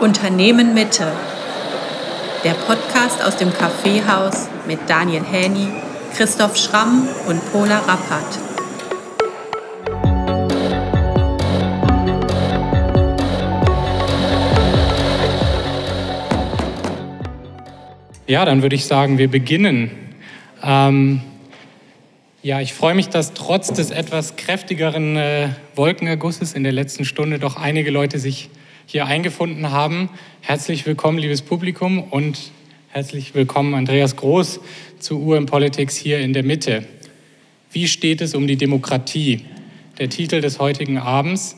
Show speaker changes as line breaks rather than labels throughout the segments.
Unternehmen Mitte. Der Podcast aus dem Kaffeehaus mit Daniel Häni, Christoph Schramm und Pola Rappert.
Ja, dann würde ich sagen, wir beginnen. Ähm, ja, ich freue mich, dass trotz des etwas kräftigeren äh, Wolkenergusses in der letzten Stunde doch einige Leute sich hier eingefunden haben. Herzlich willkommen, liebes Publikum, und herzlich willkommen, Andreas Groß, zu UM Politics hier in der Mitte. Wie steht es um die Demokratie? Der Titel des heutigen Abends.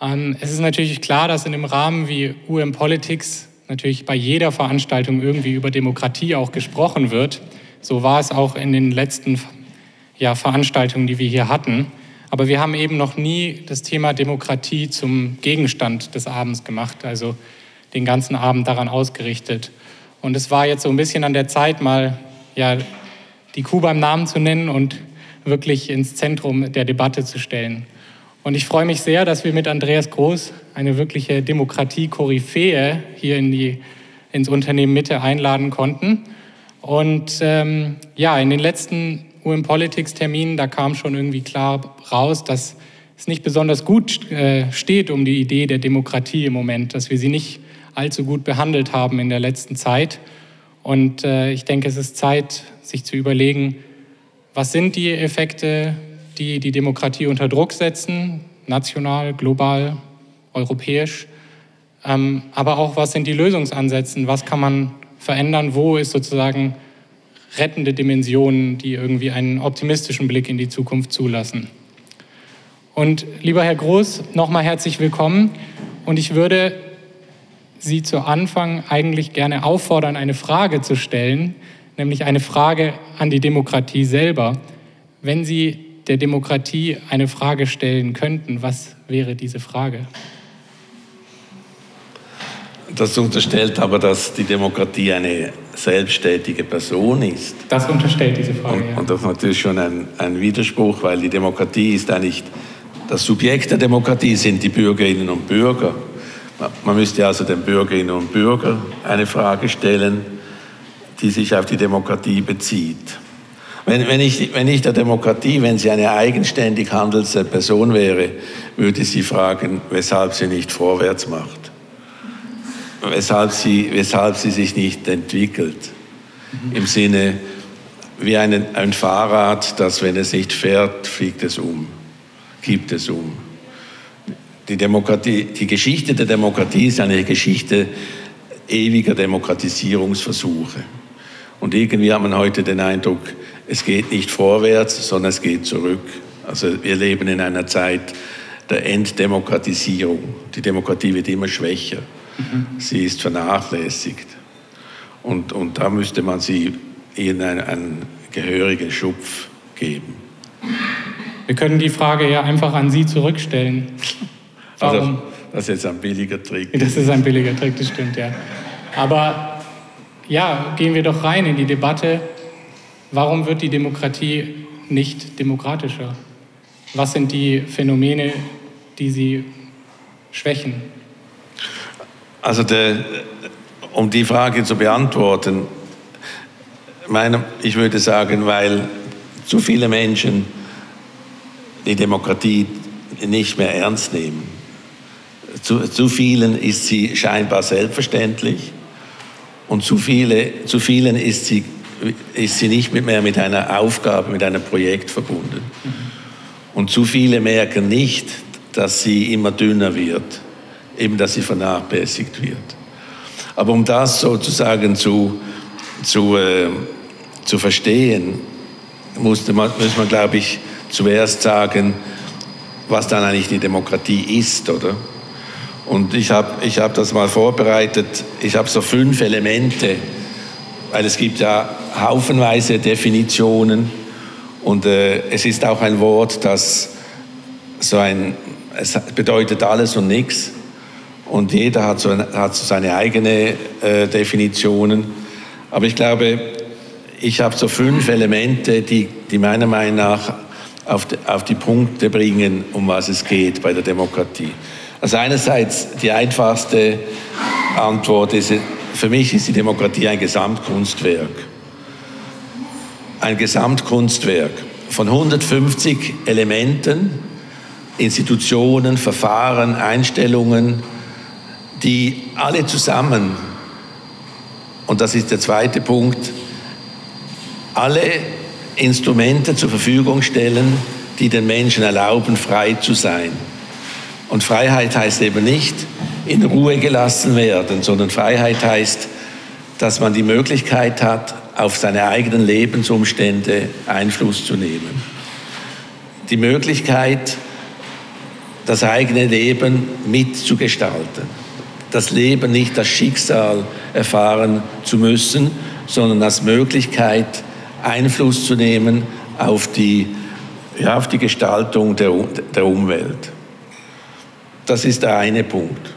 Ähm, es ist natürlich klar, dass in einem Rahmen wie UM Politics natürlich bei jeder Veranstaltung irgendwie über Demokratie auch gesprochen wird. So war es auch in den letzten ja, Veranstaltungen, die wir hier hatten. Aber wir haben eben noch nie das Thema Demokratie zum Gegenstand des Abends gemacht, also den ganzen Abend daran ausgerichtet. Und es war jetzt so ein bisschen an der Zeit, mal ja, die Kuh beim Namen zu nennen und wirklich ins Zentrum der Debatte zu stellen. Und ich freue mich sehr, dass wir mit Andreas Groß eine wirkliche Demokratie-Koryphäe hier in die, ins Unternehmen Mitte einladen konnten. Und ähm, ja, in den letzten Politics Terminen, da kam schon irgendwie klar raus, dass es nicht besonders gut äh, steht um die Idee der Demokratie im Moment, dass wir sie nicht allzu gut behandelt haben in der letzten Zeit. Und äh, ich denke, es ist Zeit, sich zu überlegen, was sind die Effekte, die die Demokratie unter Druck setzen, national, global, europäisch, ähm, aber auch, was sind die Lösungsansätze, was kann man verändern, wo ist sozusagen rettende Dimensionen, die irgendwie einen optimistischen Blick in die Zukunft zulassen. Und lieber Herr Groß, nochmal herzlich willkommen. Und ich würde Sie zu Anfang eigentlich gerne auffordern, eine Frage zu stellen, nämlich eine Frage an die Demokratie selber. Wenn Sie der Demokratie eine Frage stellen könnten, was wäre diese Frage?
Das unterstellt aber, dass die Demokratie eine selbstständige Person ist.
Das unterstellt diese Frage.
Und, ja. und das ist natürlich schon ein, ein Widerspruch, weil die Demokratie ist eigentlich, das Subjekt der Demokratie sind die Bürgerinnen und Bürger. Man müsste also den Bürgerinnen und Bürgern eine Frage stellen, die sich auf die Demokratie bezieht. Wenn, wenn, ich, wenn ich der Demokratie, wenn sie eine eigenständig handelnde Person wäre, würde sie fragen, weshalb sie nicht vorwärts macht weshalb sie, weshalb sie sich nicht entwickelt. Mhm. Im Sinne wie ein, ein Fahrrad, das, wenn es nicht fährt, fliegt es um, kippt es um. Die, Demokratie, die Geschichte der Demokratie ist eine Geschichte ewiger Demokratisierungsversuche. Und irgendwie hat man heute den Eindruck, es geht nicht vorwärts, sondern es geht zurück. Also wir leben in einer Zeit der Enddemokratisierung. Die Demokratie wird immer schwächer. Sie ist vernachlässigt. Und, und da müsste man sie ihnen einen, einen gehörigen Schupf geben.
Wir können die Frage ja einfach an Sie zurückstellen.
Also, Warum? Also, das ist jetzt ein billiger Trick.
Das ist ein billiger Trick, das stimmt, ja. Aber ja, gehen wir doch rein in die Debatte. Warum wird die Demokratie nicht demokratischer? Was sind die Phänomene, die sie schwächen?
Also der, um die Frage zu beantworten, meine, ich würde sagen, weil zu viele Menschen die Demokratie nicht mehr ernst nehmen. Zu, zu vielen ist sie scheinbar selbstverständlich und zu, viele, zu vielen ist sie, ist sie nicht mehr mit einer Aufgabe, mit einem Projekt verbunden. Und zu viele merken nicht, dass sie immer dünner wird eben, dass sie vernachlässigt wird. Aber um das sozusagen zu, zu, äh, zu verstehen, musste man, muss man, glaube ich, zuerst sagen, was dann eigentlich die Demokratie ist, oder? Und ich habe ich hab das mal vorbereitet. Ich habe so fünf Elemente, weil es gibt ja haufenweise Definitionen und äh, es ist auch ein Wort, das so ein, es bedeutet alles und nichts und jeder hat so, hat so seine eigene äh, Definitionen. Aber ich glaube, ich habe so fünf Elemente, die, die meiner Meinung nach auf die, auf die Punkte bringen, um was es geht bei der Demokratie. Also einerseits die einfachste Antwort ist, für mich ist die Demokratie ein Gesamtkunstwerk. Ein Gesamtkunstwerk von 150 Elementen, Institutionen, Verfahren, Einstellungen, die alle zusammen, und das ist der zweite Punkt, alle Instrumente zur Verfügung stellen, die den Menschen erlauben, frei zu sein. Und Freiheit heißt eben nicht in Ruhe gelassen werden, sondern Freiheit heißt, dass man die Möglichkeit hat, auf seine eigenen Lebensumstände Einfluss zu nehmen. Die Möglichkeit, das eigene Leben mitzugestalten. Das Leben nicht als Schicksal erfahren zu müssen, sondern als Möglichkeit, Einfluss zu nehmen auf die, ja, auf die Gestaltung der, der Umwelt. Das ist der eine Punkt.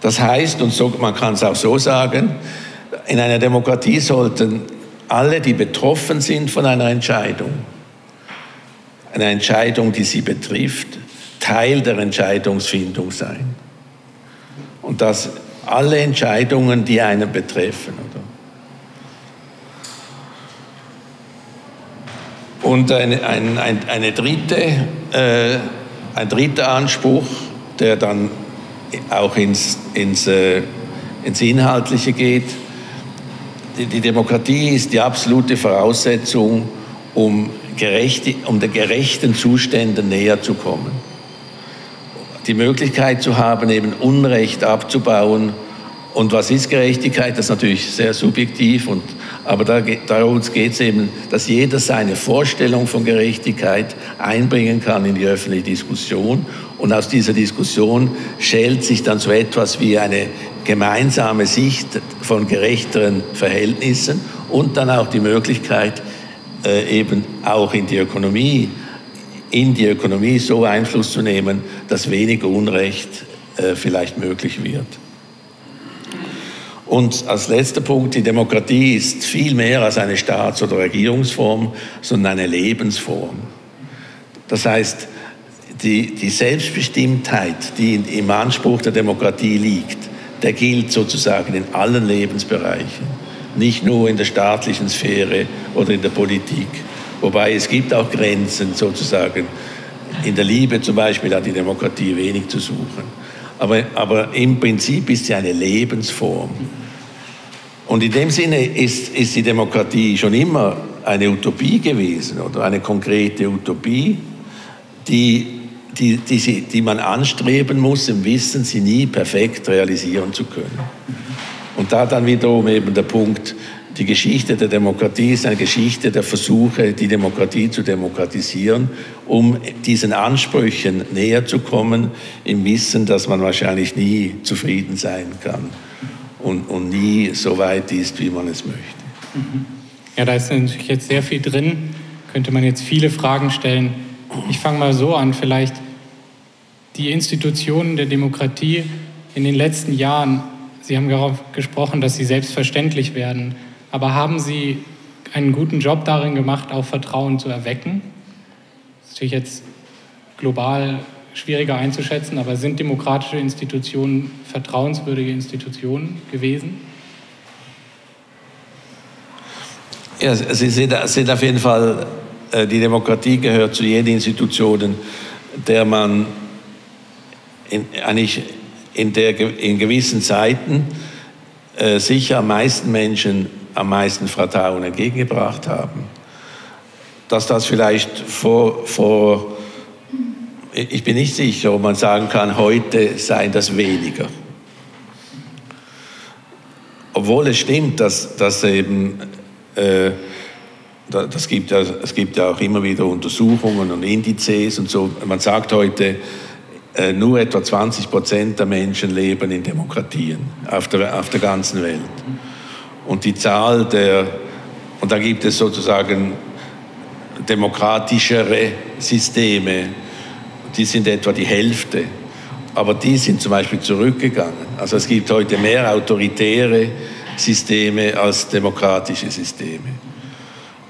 Das heißt, und so, man kann es auch so sagen, in einer Demokratie sollten alle, die betroffen sind von einer Entscheidung, eine Entscheidung, die sie betrifft, Teil der Entscheidungsfindung sein. Und dass alle Entscheidungen, die einen betreffen, oder? Und eine, ein, ein, eine dritte, äh, ein dritter Anspruch, der dann auch ins, ins, äh, ins Inhaltliche geht. Die, die, Demokratie ist die absolute Voraussetzung, um, gerechte, um den gerechten Zuständen näher zu kommen. Die Möglichkeit zu haben, eben Unrecht abzubauen. Und was ist Gerechtigkeit? Das ist natürlich sehr subjektiv und aber da, darum geht es eben, dass jeder seine Vorstellung von Gerechtigkeit einbringen kann in die öffentliche Diskussion. Und aus dieser Diskussion schält sich dann so etwas wie eine gemeinsame Sicht von gerechteren Verhältnissen und dann auch die Möglichkeit, äh, eben auch in die Ökonomie, in die Ökonomie so Einfluss zu nehmen, dass weniger Unrecht äh, vielleicht möglich wird. Und als letzter Punkt, die Demokratie ist viel mehr als eine Staats- oder Regierungsform, sondern eine Lebensform. Das heißt, die, die Selbstbestimmtheit, die im Anspruch der Demokratie liegt, der gilt sozusagen in allen Lebensbereichen, nicht nur in der staatlichen Sphäre oder in der Politik. Wobei es gibt auch Grenzen sozusagen. In der Liebe zum Beispiel hat die Demokratie wenig zu suchen. Aber, aber im Prinzip ist sie eine Lebensform. Und in dem Sinne ist, ist die Demokratie schon immer eine Utopie gewesen oder eine konkrete Utopie, die, die, die, sie, die man anstreben muss, im Wissen, sie nie perfekt realisieren zu können. Und da dann wiederum eben der Punkt, die Geschichte der Demokratie ist eine Geschichte der Versuche, die Demokratie zu demokratisieren, um diesen Ansprüchen näher zu kommen, im Wissen, dass man wahrscheinlich nie zufrieden sein kann und, und nie so weit ist, wie man es möchte.
Ja, da ist natürlich jetzt sehr viel drin. Könnte man jetzt viele Fragen stellen. Ich fange mal so an, vielleicht die Institutionen der Demokratie in den letzten Jahren, Sie haben darauf gesprochen, dass sie selbstverständlich werden, aber haben Sie einen guten Job darin gemacht, auch Vertrauen zu erwecken? Das ist natürlich jetzt global schwieriger einzuschätzen, aber sind demokratische Institutionen vertrauenswürdige Institutionen gewesen?
Ja, sie sind, auf jeden Fall, äh, die Demokratie gehört zu jenen Institutionen, der man in, eigentlich in, der, in gewissen Zeiten äh, sicher am meisten Menschen am meisten Vertrauen entgegengebracht haben. Dass das vielleicht vor, vor ich bin nicht sicher, ob man sagen kann, heute seien das weniger. Obwohl es stimmt, dass, dass eben, äh, das gibt ja, es gibt ja auch immer wieder Untersuchungen und Indizes und so. Man sagt heute, äh, nur etwa 20 Prozent der Menschen leben in Demokratien auf der, auf der ganzen Welt. Und die Zahl der, und da gibt es sozusagen demokratischere Systeme, die sind etwa die Hälfte. Aber die sind zum Beispiel zurückgegangen. Also es gibt heute mehr autoritäre Systeme als demokratische Systeme.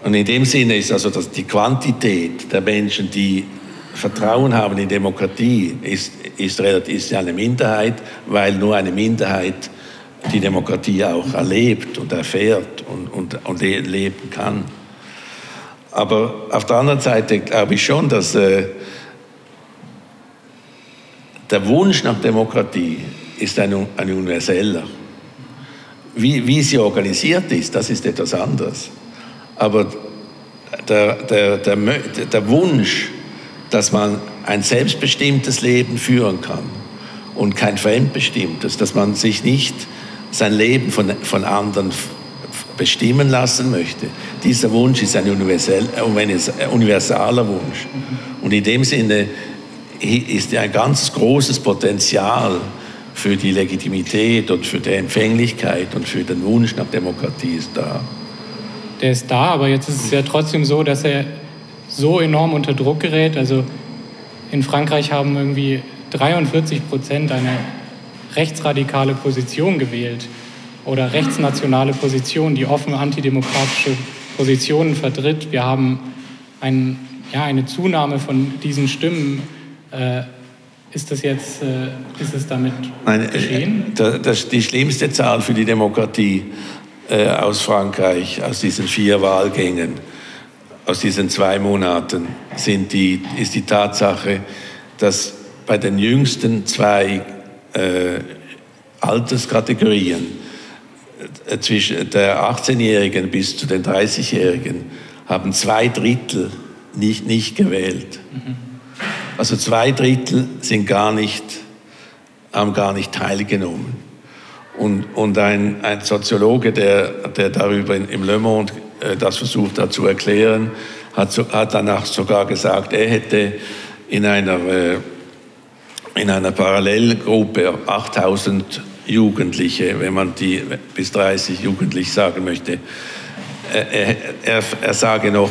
Und in dem Sinne ist also die Quantität der Menschen, die Vertrauen haben in Demokratie ist, ist, ist eine Minderheit, weil nur eine Minderheit die Demokratie auch erlebt und erfährt und, und, und leben kann. Aber auf der anderen Seite glaube ich schon, dass äh, der Wunsch nach Demokratie ist ein, ein universeller. Wie, wie sie organisiert ist, das ist etwas anderes. Aber der, der, der, der Wunsch, dass man ein selbstbestimmtes Leben führen kann und kein fremdbestimmtes, dass man sich nicht sein Leben von, von anderen bestimmen lassen möchte. Dieser Wunsch ist ein universaler Wunsch. Und in dem Sinne ist ein ganz großes Potenzial für die Legitimität und für die Empfänglichkeit und für den Wunsch nach Demokratie ist da.
Der ist da, aber jetzt ist es ja trotzdem so, dass er so enorm unter Druck gerät. Also in Frankreich haben irgendwie 43 Prozent eine rechtsradikale Position gewählt oder rechtsnationale Position, die offen antidemokratische Positionen vertritt. Wir haben ein, ja, eine Zunahme von diesen Stimmen. Äh, ist das jetzt, äh, ist es damit Nein, äh, geschehen?
Das, die schlimmste Zahl für die Demokratie äh, aus Frankreich, aus diesen vier Wahlgängen, aus diesen zwei Monaten, sind die, ist die Tatsache, dass bei den jüngsten zwei äh, Alterskategorien äh, zwischen der 18-Jährigen bis zu den 30-Jährigen haben zwei Drittel nicht, nicht gewählt. Also zwei Drittel sind gar nicht, haben gar nicht teilgenommen. Und, und ein, ein Soziologe, der, der darüber in, im Le Monde äh, das versucht hat zu erklären, hat, so, hat danach sogar gesagt, er hätte in einer äh, in einer Parallelgruppe 8000 Jugendliche, wenn man die bis 30 Jugendlich sagen möchte. Er, er, er sage noch,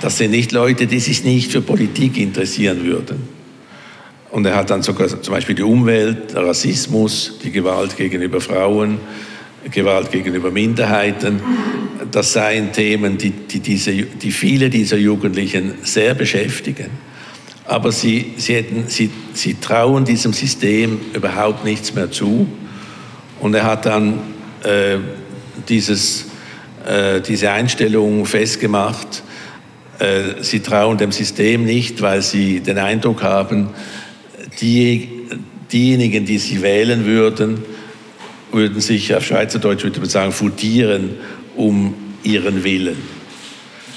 das sind nicht Leute, die sich nicht für Politik interessieren würden. Und er hat dann sogar zum Beispiel die Umwelt, Rassismus, die Gewalt gegenüber Frauen, Gewalt gegenüber Minderheiten. Das seien Themen, die, die, diese, die viele dieser Jugendlichen sehr beschäftigen aber sie, sie, hätten, sie, sie trauen diesem System überhaupt nichts mehr zu. Und er hat dann äh, dieses, äh, diese Einstellung festgemacht, äh, sie trauen dem System nicht, weil sie den Eindruck haben, die, diejenigen, die sie wählen würden, würden sich auf Schweizerdeutsch würde man sagen, futieren um ihren Willen.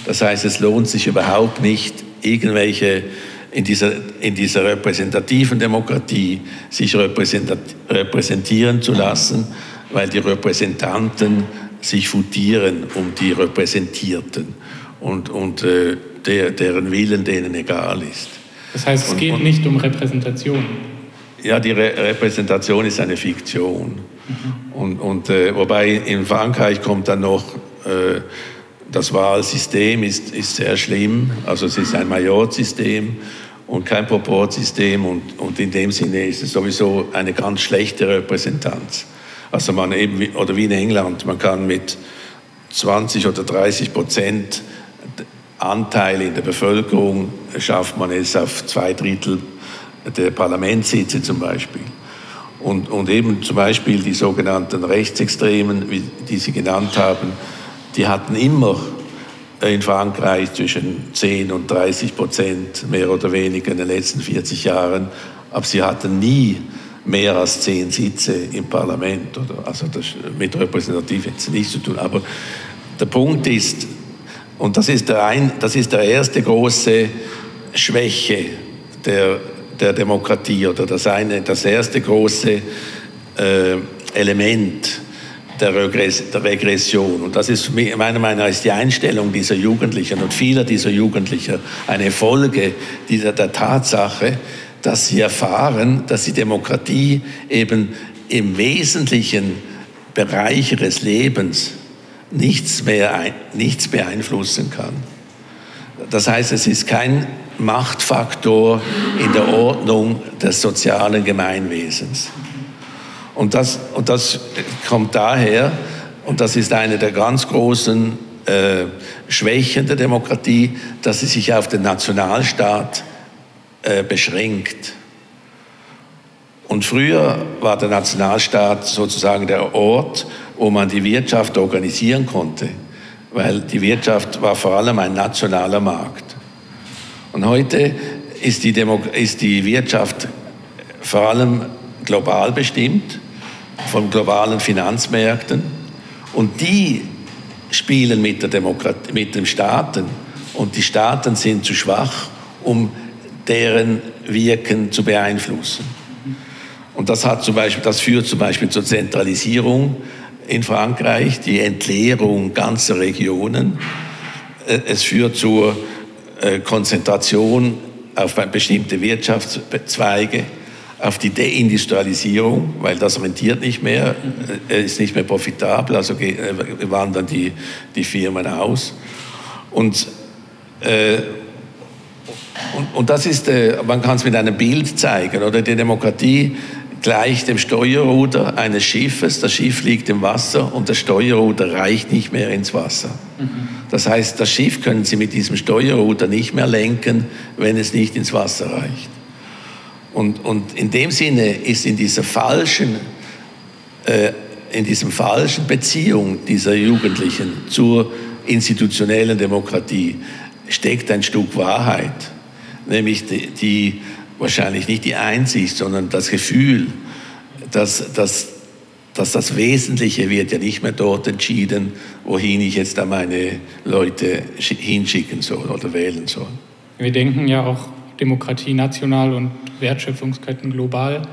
Das heißt, es lohnt sich überhaupt nicht, irgendwelche in dieser, in dieser repräsentativen Demokratie sich repräsentieren zu lassen, weil die Repräsentanten sich futieren um die Repräsentierten und, und äh, der, deren Willen denen egal ist.
Das heißt, es und, geht und, nicht um Repräsentation.
Ja, die Re Repräsentation ist eine Fiktion. Mhm. Und, und äh, wobei in Frankreich kommt dann noch äh, das Wahlsystem ist, ist sehr schlimm. Also es ist ein Majorsystem und kein Proportsystem und, und in dem Sinne ist es sowieso eine ganz schlechte Repräsentanz. Also man eben, oder wie in England, man kann mit 20 oder 30 Prozent Anteil in der Bevölkerung, schafft man es auf zwei Drittel der Parlamentssitze zum Beispiel. Und, und eben zum Beispiel die sogenannten Rechtsextremen, wie die Sie genannt haben, die hatten immer in Frankreich zwischen 10 und 30 Prozent, mehr oder weniger in den letzten 40 Jahren. Aber sie hatten nie mehr als zehn Sitze im Parlament. Oder, also das mit repräsentativ jetzt nichts zu tun. Aber der Punkt ist, und das ist der, ein, das ist der erste große Schwäche der, der Demokratie oder das, eine, das erste große äh, Element der, Regression. Und das ist meiner Meinung nach ist die Einstellung dieser Jugendlichen und vieler dieser Jugendlichen eine Folge dieser, der Tatsache, dass sie erfahren, dass die Demokratie eben im wesentlichen Bereich ihres Lebens nichts mehr nichts beeinflussen kann. Das heißt, es ist kein Machtfaktor in der Ordnung des sozialen Gemeinwesens. Und das, und das kommt daher, und das ist eine der ganz großen äh, Schwächen der Demokratie, dass sie sich auf den Nationalstaat äh, beschränkt. Und früher war der Nationalstaat sozusagen der Ort, wo man die Wirtschaft organisieren konnte, weil die Wirtschaft war vor allem ein nationaler Markt. Und heute ist die, Demo ist die Wirtschaft vor allem global bestimmt, von globalen Finanzmärkten. Und die spielen mit, der Demokratie, mit den Staaten. Und die Staaten sind zu schwach, um deren Wirken zu beeinflussen. Und das, hat zum Beispiel, das führt zum Beispiel zur Zentralisierung in Frankreich, die Entleerung ganzer Regionen. Äh, es führt zur äh, Konzentration auf bestimmte Wirtschaftszweige, auf die Deindustrialisierung, weil das rentiert nicht mehr, äh, ist nicht mehr profitabel, also wandern die, die Firmen aus. Und, äh, und, und, das ist, äh, man kann es mit einem Bild zeigen, oder die Demokratie gleich dem Steuerruder eines Schiffes. Das Schiff liegt im Wasser und das Steuerruder reicht nicht mehr ins Wasser. Das heißt, das Schiff können Sie mit diesem Steuerruder nicht mehr lenken, wenn es nicht ins Wasser reicht. Und, und in dem Sinne ist in dieser falschen, äh, in diesem falschen Beziehung dieser Jugendlichen zur institutionellen Demokratie steckt ein Stück Wahrheit, nämlich die, die wahrscheinlich nicht die Einsicht, sondern das Gefühl, dass, dass, dass das Wesentliche wird ja nicht mehr dort entschieden, wohin ich jetzt da meine Leute hinschicken soll oder wählen soll.
Wir denken ja auch Demokratie national und Wertschöpfungsketten global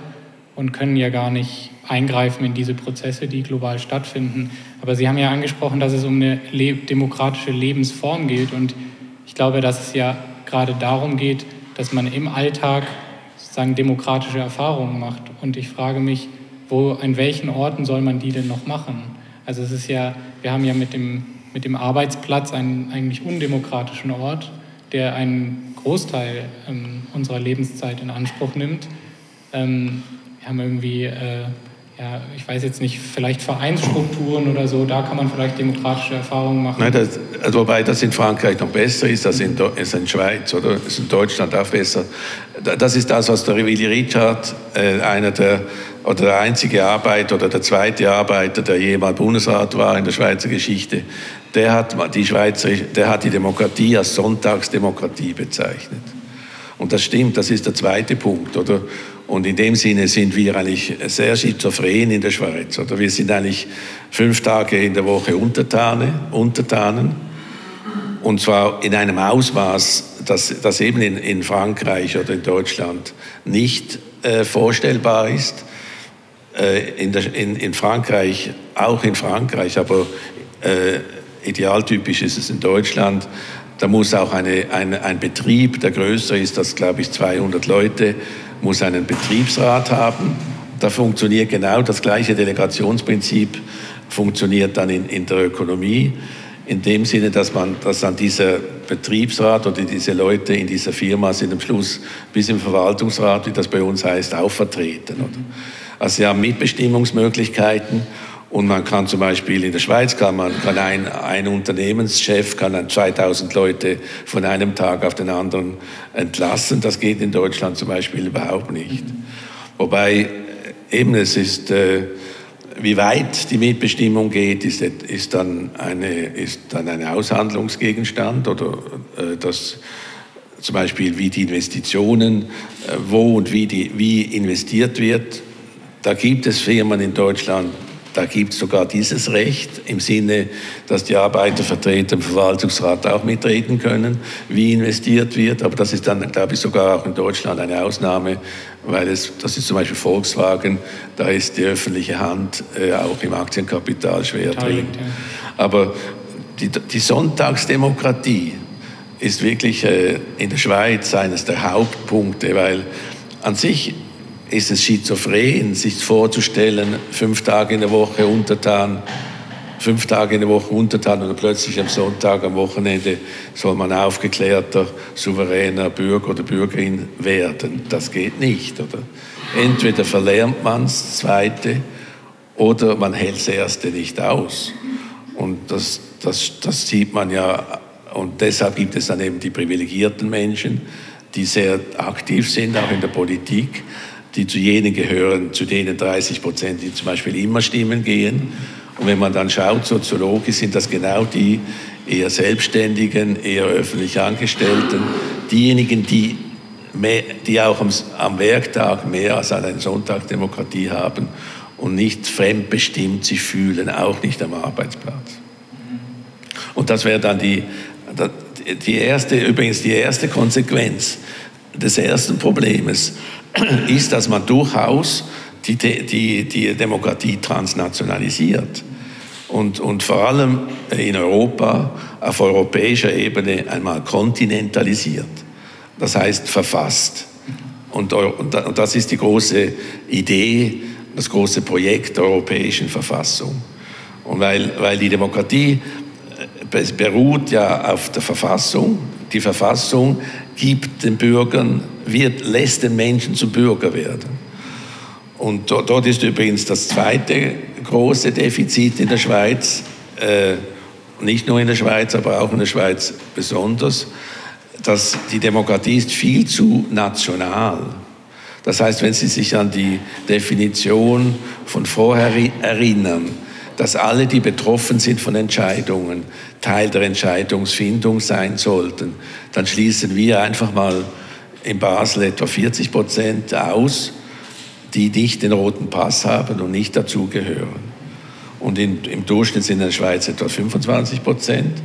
und können ja gar nicht eingreifen in diese Prozesse, die global stattfinden. Aber Sie haben ja angesprochen, dass es um eine demokratische Lebensform geht und ich glaube, dass es ja gerade darum geht, dass man im Alltag sozusagen demokratische Erfahrungen macht. Und ich frage mich, wo, an welchen Orten soll man die denn noch machen? Also es ist ja, wir haben ja mit dem, mit dem Arbeitsplatz einen eigentlich undemokratischen Ort, der einen Großteil ähm, unserer Lebenszeit in Anspruch nimmt. Ähm, wir haben irgendwie äh, ja, ich weiß jetzt nicht, vielleicht Vereinsstrukturen oder so, da kann man vielleicht demokratische Erfahrungen machen.
Nein, das, also wobei das in Frankreich noch besser ist als in, ist in Schweiz oder ist in Deutschland auch besser. Das ist das, was der Willy Richard, äh, einer der oder der einzige Arbeiter oder der zweite Arbeiter, der jemals Bundesrat war in der Schweizer Geschichte, der hat die Schweizer, der hat die Demokratie als Sonntagsdemokratie bezeichnet. Und das stimmt, das ist der zweite Punkt, oder? Und in dem Sinne sind wir eigentlich sehr schizophren in der Schweiz. Oder wir sind eigentlich fünf Tage in der Woche Untertane, Untertanen. Und zwar in einem Ausmaß, das, das eben in, in Frankreich oder in Deutschland nicht äh, vorstellbar ist. Äh, in, der, in, in, Frankreich, auch in Frankreich, aber äh, idealtypisch ist es in Deutschland, da muss auch eine, eine, ein Betrieb, der größer ist als, glaube ich, 200 Leute, muss einen Betriebsrat haben. Da funktioniert genau das gleiche Delegationsprinzip, funktioniert dann in, in der Ökonomie, in dem Sinne, dass man, dass dann dieser Betriebsrat oder diese Leute in dieser Firma sind am Schluss bis im Verwaltungsrat, wie das bei uns heißt, auch vertreten. Oder? Also sie haben Mitbestimmungsmöglichkeiten und man kann zum Beispiel in der Schweiz kann man kann ein, ein Unternehmenschef kann 2000 Leute von einem Tag auf den anderen entlassen. Das geht in Deutschland zum Beispiel überhaupt nicht. Wobei eben es ist äh, wie weit die Mitbestimmung geht, ist, ist, dann, eine, ist dann ein Aushandlungsgegenstand oder äh, das zum Beispiel wie die Investitionen, äh, wo und wie, die, wie investiert wird. Da gibt es Firmen in Deutschland, da gibt es sogar dieses Recht im Sinne, dass die Arbeitervertreter im Verwaltungsrat auch mitreden können, wie investiert wird. Aber das ist dann, glaube ich, sogar auch in Deutschland eine Ausnahme, weil es, das ist zum Beispiel Volkswagen, da ist die öffentliche Hand äh, auch im Aktienkapital schwer drin. Aber die, die Sonntagsdemokratie ist wirklich äh, in der Schweiz eines der Hauptpunkte, weil an sich ist es schizophren, sich vorzustellen, fünf Tage in der Woche untertan, fünf Tage in der Woche untertan und plötzlich am Sonntag, am Wochenende soll man aufgeklärter, souveräner Bürger oder Bürgerin werden. Das geht nicht, oder? Entweder verlernt man das Zweite oder man hält das Erste nicht aus. Und das, das, das sieht man ja, und deshalb gibt es dann eben die privilegierten Menschen, die sehr aktiv sind, auch in der Politik, die zu jenen gehören, zu denen 30 Prozent, die zum Beispiel immer stimmen gehen. Und wenn man dann schaut, soziologisch sind das genau die eher Selbstständigen, eher öffentlich Angestellten, diejenigen, die, mehr, die auch am, am Werktag mehr als an einem Sonntag Demokratie haben und nicht fremdbestimmt sich fühlen, auch nicht am Arbeitsplatz. Und das wäre dann die, die erste, übrigens die erste Konsequenz des ersten Problems, ist, dass man durchaus die, die, die Demokratie transnationalisiert und, und vor allem in Europa auf europäischer Ebene einmal kontinentalisiert. Das heißt verfasst. Und, und das ist die große Idee, das große Projekt der europäischen Verfassung. Und weil, weil die Demokratie äh, beruht ja auf der Verfassung, die Verfassung gibt den Bürgern, wird, lässt den Menschen zum Bürger werden. Und dort ist übrigens das zweite große Defizit in der Schweiz, äh, nicht nur in der Schweiz, aber auch in der Schweiz besonders, dass die Demokratie ist viel zu national. Das heißt, wenn Sie sich an die Definition von vorher erinnern, dass alle, die betroffen sind von Entscheidungen, Teil der Entscheidungsfindung sein sollten, dann schließen wir einfach mal in Basel etwa 40 Prozent aus die nicht den roten Pass haben und nicht dazugehören. Und in, im Durchschnitt sind in der Schweiz etwa 25 Prozent.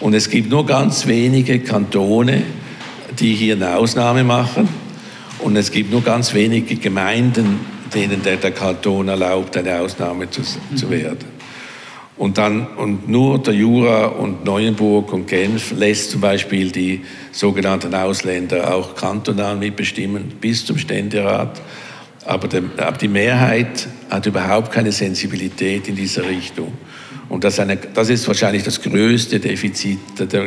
Und es gibt nur ganz wenige Kantone, die hier eine Ausnahme machen. Und es gibt nur ganz wenige Gemeinden, denen der, der Kanton erlaubt, eine Ausnahme zu, zu werden. Und, dann, und nur der Jura und Neuenburg und Genf lässt zum Beispiel die sogenannten Ausländer auch kantonal mitbestimmen bis zum Ständerat. Aber, die Mehrheit hat überhaupt keine Sensibilität in dieser Richtung. Und das, eine, das ist wahrscheinlich das größte Defizit,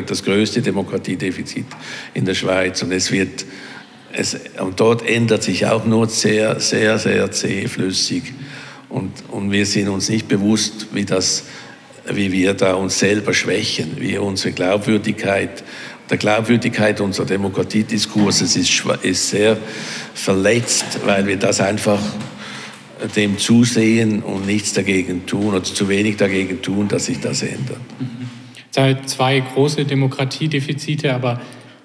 das größte Demokratiedefizit in der Schweiz. Und es wird, es, und dort ändert sich auch nur sehr, sehr, sehr zähflüssig. Und, und wir sind uns nicht bewusst, wie das, wie wir da uns selber schwächen, wie unsere Glaubwürdigkeit der Glaubwürdigkeit unserer Demokratiediskurses ist, ist sehr verletzt, weil wir das einfach dem zusehen und nichts dagegen tun oder zu wenig dagegen tun, dass sich das ändert.
Es sind zwei große Demokratiedefizite, aber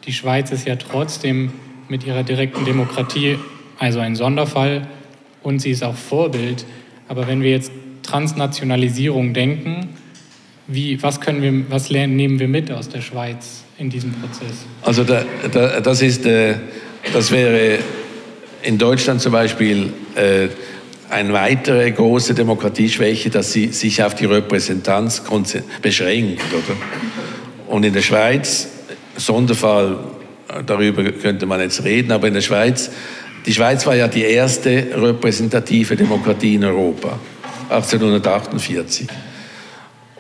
die Schweiz ist ja trotzdem mit ihrer direkten Demokratie also ein Sonderfall und sie ist auch Vorbild. Aber wenn wir jetzt Transnationalisierung denken, wie, was, können wir, was lernen, nehmen wir mit aus der Schweiz in diesem Prozess?
Also da, da, das, ist, äh, das wäre in Deutschland zum Beispiel äh, eine weitere große Demokratieschwäche, dass sie sich auf die Repräsentanz beschränkt. Oder? Und in der Schweiz, Sonderfall, darüber könnte man jetzt reden, aber in der Schweiz, die Schweiz war ja die erste repräsentative Demokratie in Europa, 1848.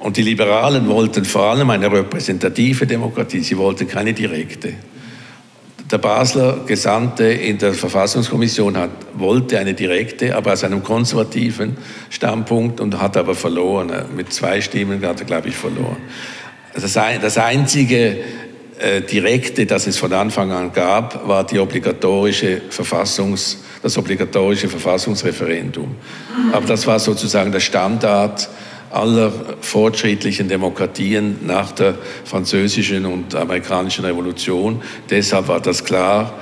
Und die Liberalen wollten vor allem eine repräsentative Demokratie, sie wollten keine direkte. Der Basler Gesandte in der Verfassungskommission hat, wollte eine direkte, aber aus einem konservativen Standpunkt und hat aber verloren. Mit zwei Stimmen hat er, glaube ich, verloren. Das einzige äh, direkte, das es von Anfang an gab, war die obligatorische Verfassungs, das obligatorische Verfassungsreferendum. Aber das war sozusagen der Standard aller fortschrittlichen Demokratien nach der französischen und amerikanischen Revolution. Deshalb war das klar,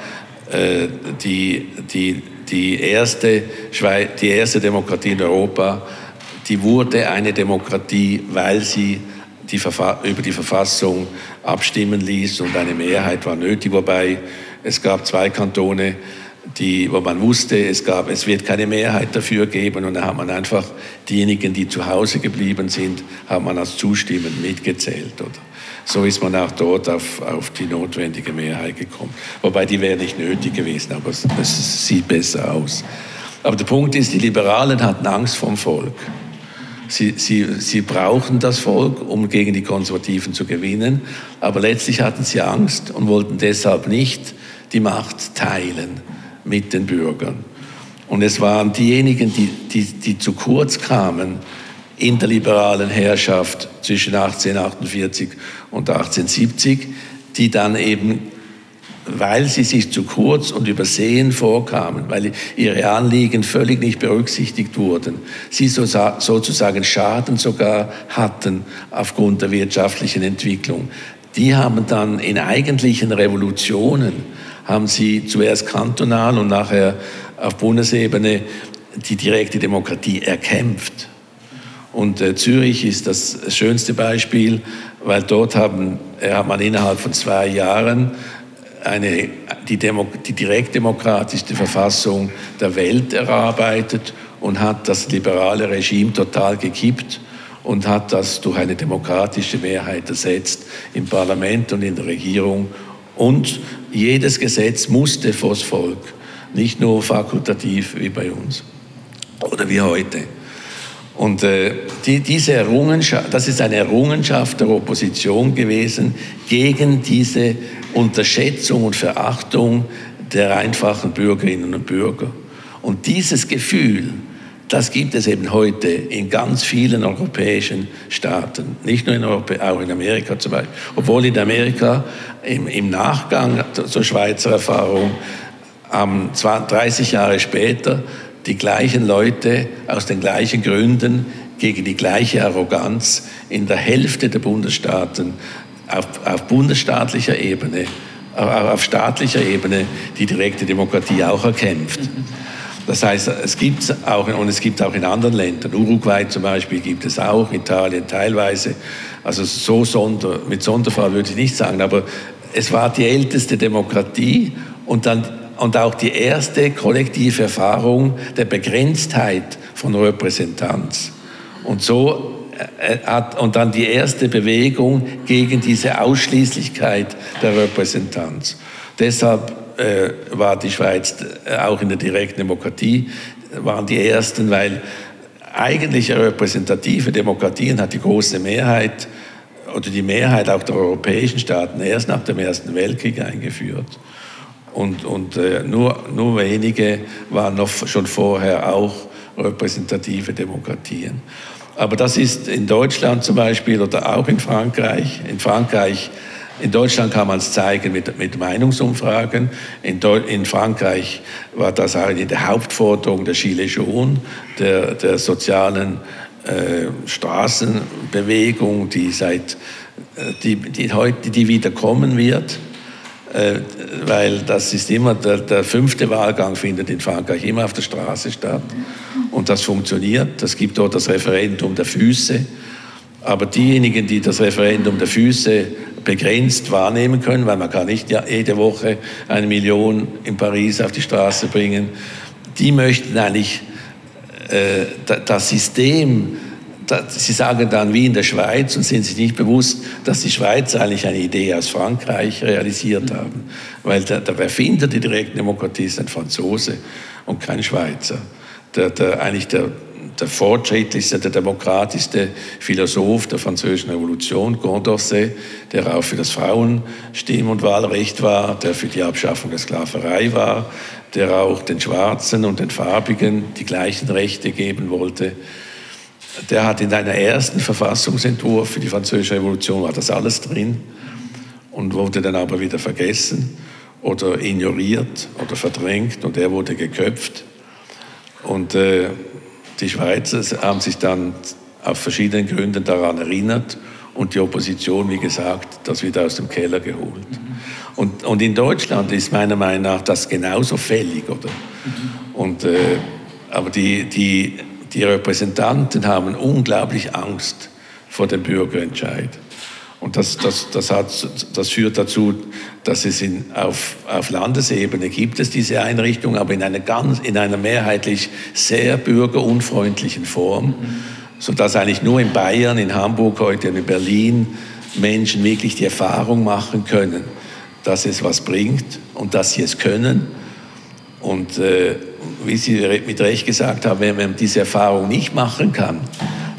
äh, die, die, die, erste, die erste Demokratie in Europa, die wurde eine Demokratie, weil sie die über die Verfassung abstimmen ließ und eine Mehrheit war nötig, wobei es gab zwei Kantone, die, wo man wusste, es, gab, es wird keine Mehrheit dafür geben und dann hat man einfach diejenigen, die zu Hause geblieben sind, hat man als zustimmend mitgezählt. Oder? So ist man auch dort auf, auf die notwendige Mehrheit gekommen. Wobei die wäre nicht nötig gewesen, aber es, es sieht besser aus. Aber der Punkt ist, die Liberalen hatten Angst vom Volk. Sie, sie, sie brauchen das Volk, um gegen die Konservativen zu gewinnen, aber letztlich hatten sie Angst und wollten deshalb nicht die Macht teilen mit den Bürgern. Und es waren diejenigen, die, die, die zu kurz kamen in der liberalen Herrschaft zwischen 1848 und 1870, die dann eben weil sie sich zu kurz und übersehen vorkamen, weil ihre Anliegen völlig nicht berücksichtigt wurden, sie sozusagen Schaden sogar hatten aufgrund der wirtschaftlichen Entwicklung. Die haben dann in eigentlichen Revolutionen, haben sie zuerst kantonal und nachher auf Bundesebene die direkte Demokratie erkämpft. Und äh, Zürich ist das schönste Beispiel, weil dort haben, äh, hat man innerhalb von zwei Jahren eine, die, Demo, die direktdemokratischste Verfassung der Welt erarbeitet und hat das liberale Regime total gekippt und hat das durch eine demokratische Mehrheit ersetzt im Parlament und in der Regierung. Und jedes Gesetz musste vors Volk, nicht nur fakultativ wie bei uns oder wie heute. Und äh, die, diese Errungenschaft, das ist eine Errungenschaft der Opposition gewesen gegen diese Unterschätzung und Verachtung der einfachen Bürgerinnen und Bürger. Und dieses Gefühl, das gibt es eben heute in ganz vielen europäischen Staaten, nicht nur in Europa, auch in Amerika zum Beispiel. Obwohl in Amerika im, im Nachgang zur Schweizer Erfahrung ähm, 30 Jahre später die gleichen Leute aus den gleichen Gründen gegen die gleiche Arroganz in der Hälfte der Bundesstaaten auf, auf bundesstaatlicher Ebene, auf staatlicher Ebene die direkte Demokratie auch erkämpft. Das heißt, es gibt auch, und es gibt auch in anderen Ländern, Uruguay zum Beispiel gibt es auch, Italien teilweise, also so Sonder, mit Sonderfall würde ich nicht sagen, aber es war die älteste Demokratie und dann und auch die erste kollektive Erfahrung der Begrenztheit von Repräsentanz. Und so äh, hat, und dann die erste Bewegung gegen diese Ausschließlichkeit der Repräsentanz. Deshalb äh, war die Schweiz äh, auch in der direkten Demokratie, waren die ersten, weil eigentliche repräsentative Demokratien hat die große Mehrheit oder die Mehrheit auch der europäischen Staaten erst nach dem Ersten Weltkrieg eingeführt und, und äh, nur, nur wenige waren noch schon vorher auch repräsentative Demokratien. Aber das ist in Deutschland zum Beispiel oder auch in Frankreich. In Frankreich, in Deutschland kann man es zeigen mit, mit Meinungsumfragen. In, in Frankreich war das eigentlich die Hauptforderung der Gilets jaunes, der, der sozialen äh, Straßenbewegung, die seit äh, die, die heute die wieder kommen wird. Äh, weil das ist immer, der, der, fünfte Wahlgang findet in Frankreich immer auf der Straße statt und das funktioniert. Es gibt dort das Referendum der Füße, aber diejenigen, die das Referendum der Füße begrenzt wahrnehmen können, weil man kann nicht jede Woche eine Million in Paris auf die Straße bringen, die möchten eigentlich äh, das System Sie sagen dann wie in der Schweiz und sind sich nicht bewusst, dass die Schweiz eigentlich eine Idee aus Frankreich realisiert haben. Weil der, der Erfinder der direkten Demokratie ist ein Franzose und kein Schweizer. Der, der, eigentlich der, der fortschrittlichste, der demokratischste Philosoph der französischen Revolution, Condorcet, der auch für das Frauenstimm- und Wahlrecht war, der für die Abschaffung der Sklaverei war, der auch den Schwarzen und den Farbigen die gleichen Rechte geben wollte der hat in seinem ersten Verfassungsentwurf für die Französische Revolution war das alles drin und wurde dann aber wieder vergessen oder ignoriert oder verdrängt und er wurde geköpft. Und äh, die Schweizer haben sich dann auf verschiedenen Gründen daran erinnert und die Opposition, wie gesagt, das wieder aus dem Keller geholt. Und, und in Deutschland ist meiner Meinung nach das genauso fällig, oder? Und, äh, aber die, die die Repräsentanten haben unglaublich Angst vor dem Bürgerentscheid. Und das, das, das, hat, das führt dazu, dass es in, auf, auf Landesebene gibt es diese Einrichtung, aber in einer, ganz, in einer mehrheitlich sehr bürgerunfreundlichen Form, sodass eigentlich nur in Bayern, in Hamburg heute und in Berlin Menschen wirklich die Erfahrung machen können, dass es was bringt und dass sie es können. Und äh, wie Sie mit Recht gesagt haben, wenn man diese Erfahrung nicht machen kann,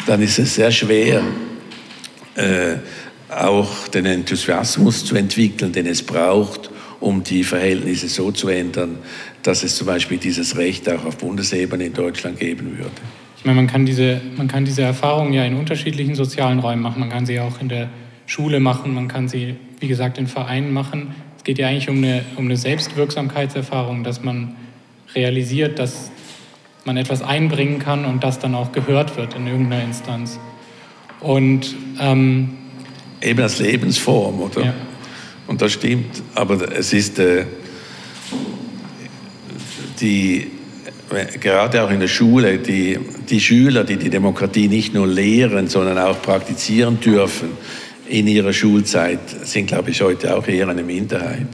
dann ist es sehr schwer, äh, auch den Enthusiasmus zu entwickeln, den es braucht, um die Verhältnisse so zu ändern, dass es zum Beispiel dieses Recht auch auf Bundesebene in Deutschland geben würde.
Ich meine, man kann diese, man kann diese Erfahrungen ja in unterschiedlichen sozialen Räumen machen. Man kann sie auch in der Schule machen, man kann sie, wie gesagt, in Vereinen machen. geht ja eigentlich um eine, um eine Selbstwirksamkeitserfahrung, dass man realisiert, dass man etwas einbringen kann und das dann auch gehört wird in irgendeiner Instanz. Und ähm,
eben als Lebensform, oder? Ja. Und das stimmt, aber es ist äh, die gerade auch in der Schule, die, die Schüler, die die Demokratie nicht nur lehren, sondern auch praktizieren dürfen in ihrer Schulzeit, sind, glaube ich, heute auch eher eine Minderheit.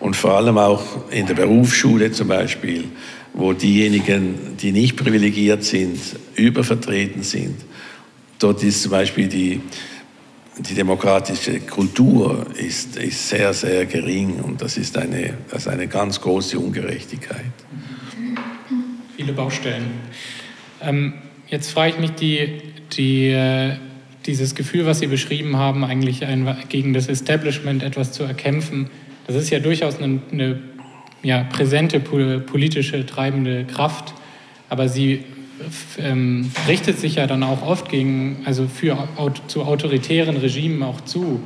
Und vor allem auch in der Berufsschule zum Beispiel, wo diejenigen, die nicht privilegiert sind, übervertreten sind. Dort ist zum Beispiel die, die demokratische Kultur ist, ist sehr, sehr gering und das ist eine, das ist eine ganz große Ungerechtigkeit.
Viele Baustellen. Ähm, jetzt frage ich mich, die, die, äh, dieses Gefühl, was Sie beschrieben haben, eigentlich ein, gegen das Establishment etwas zu erkämpfen, das ist ja durchaus eine, eine ja, präsente politische treibende Kraft, aber sie ähm, richtet sich ja dann auch oft gegen, also für, zu autoritären Regimen auch zu.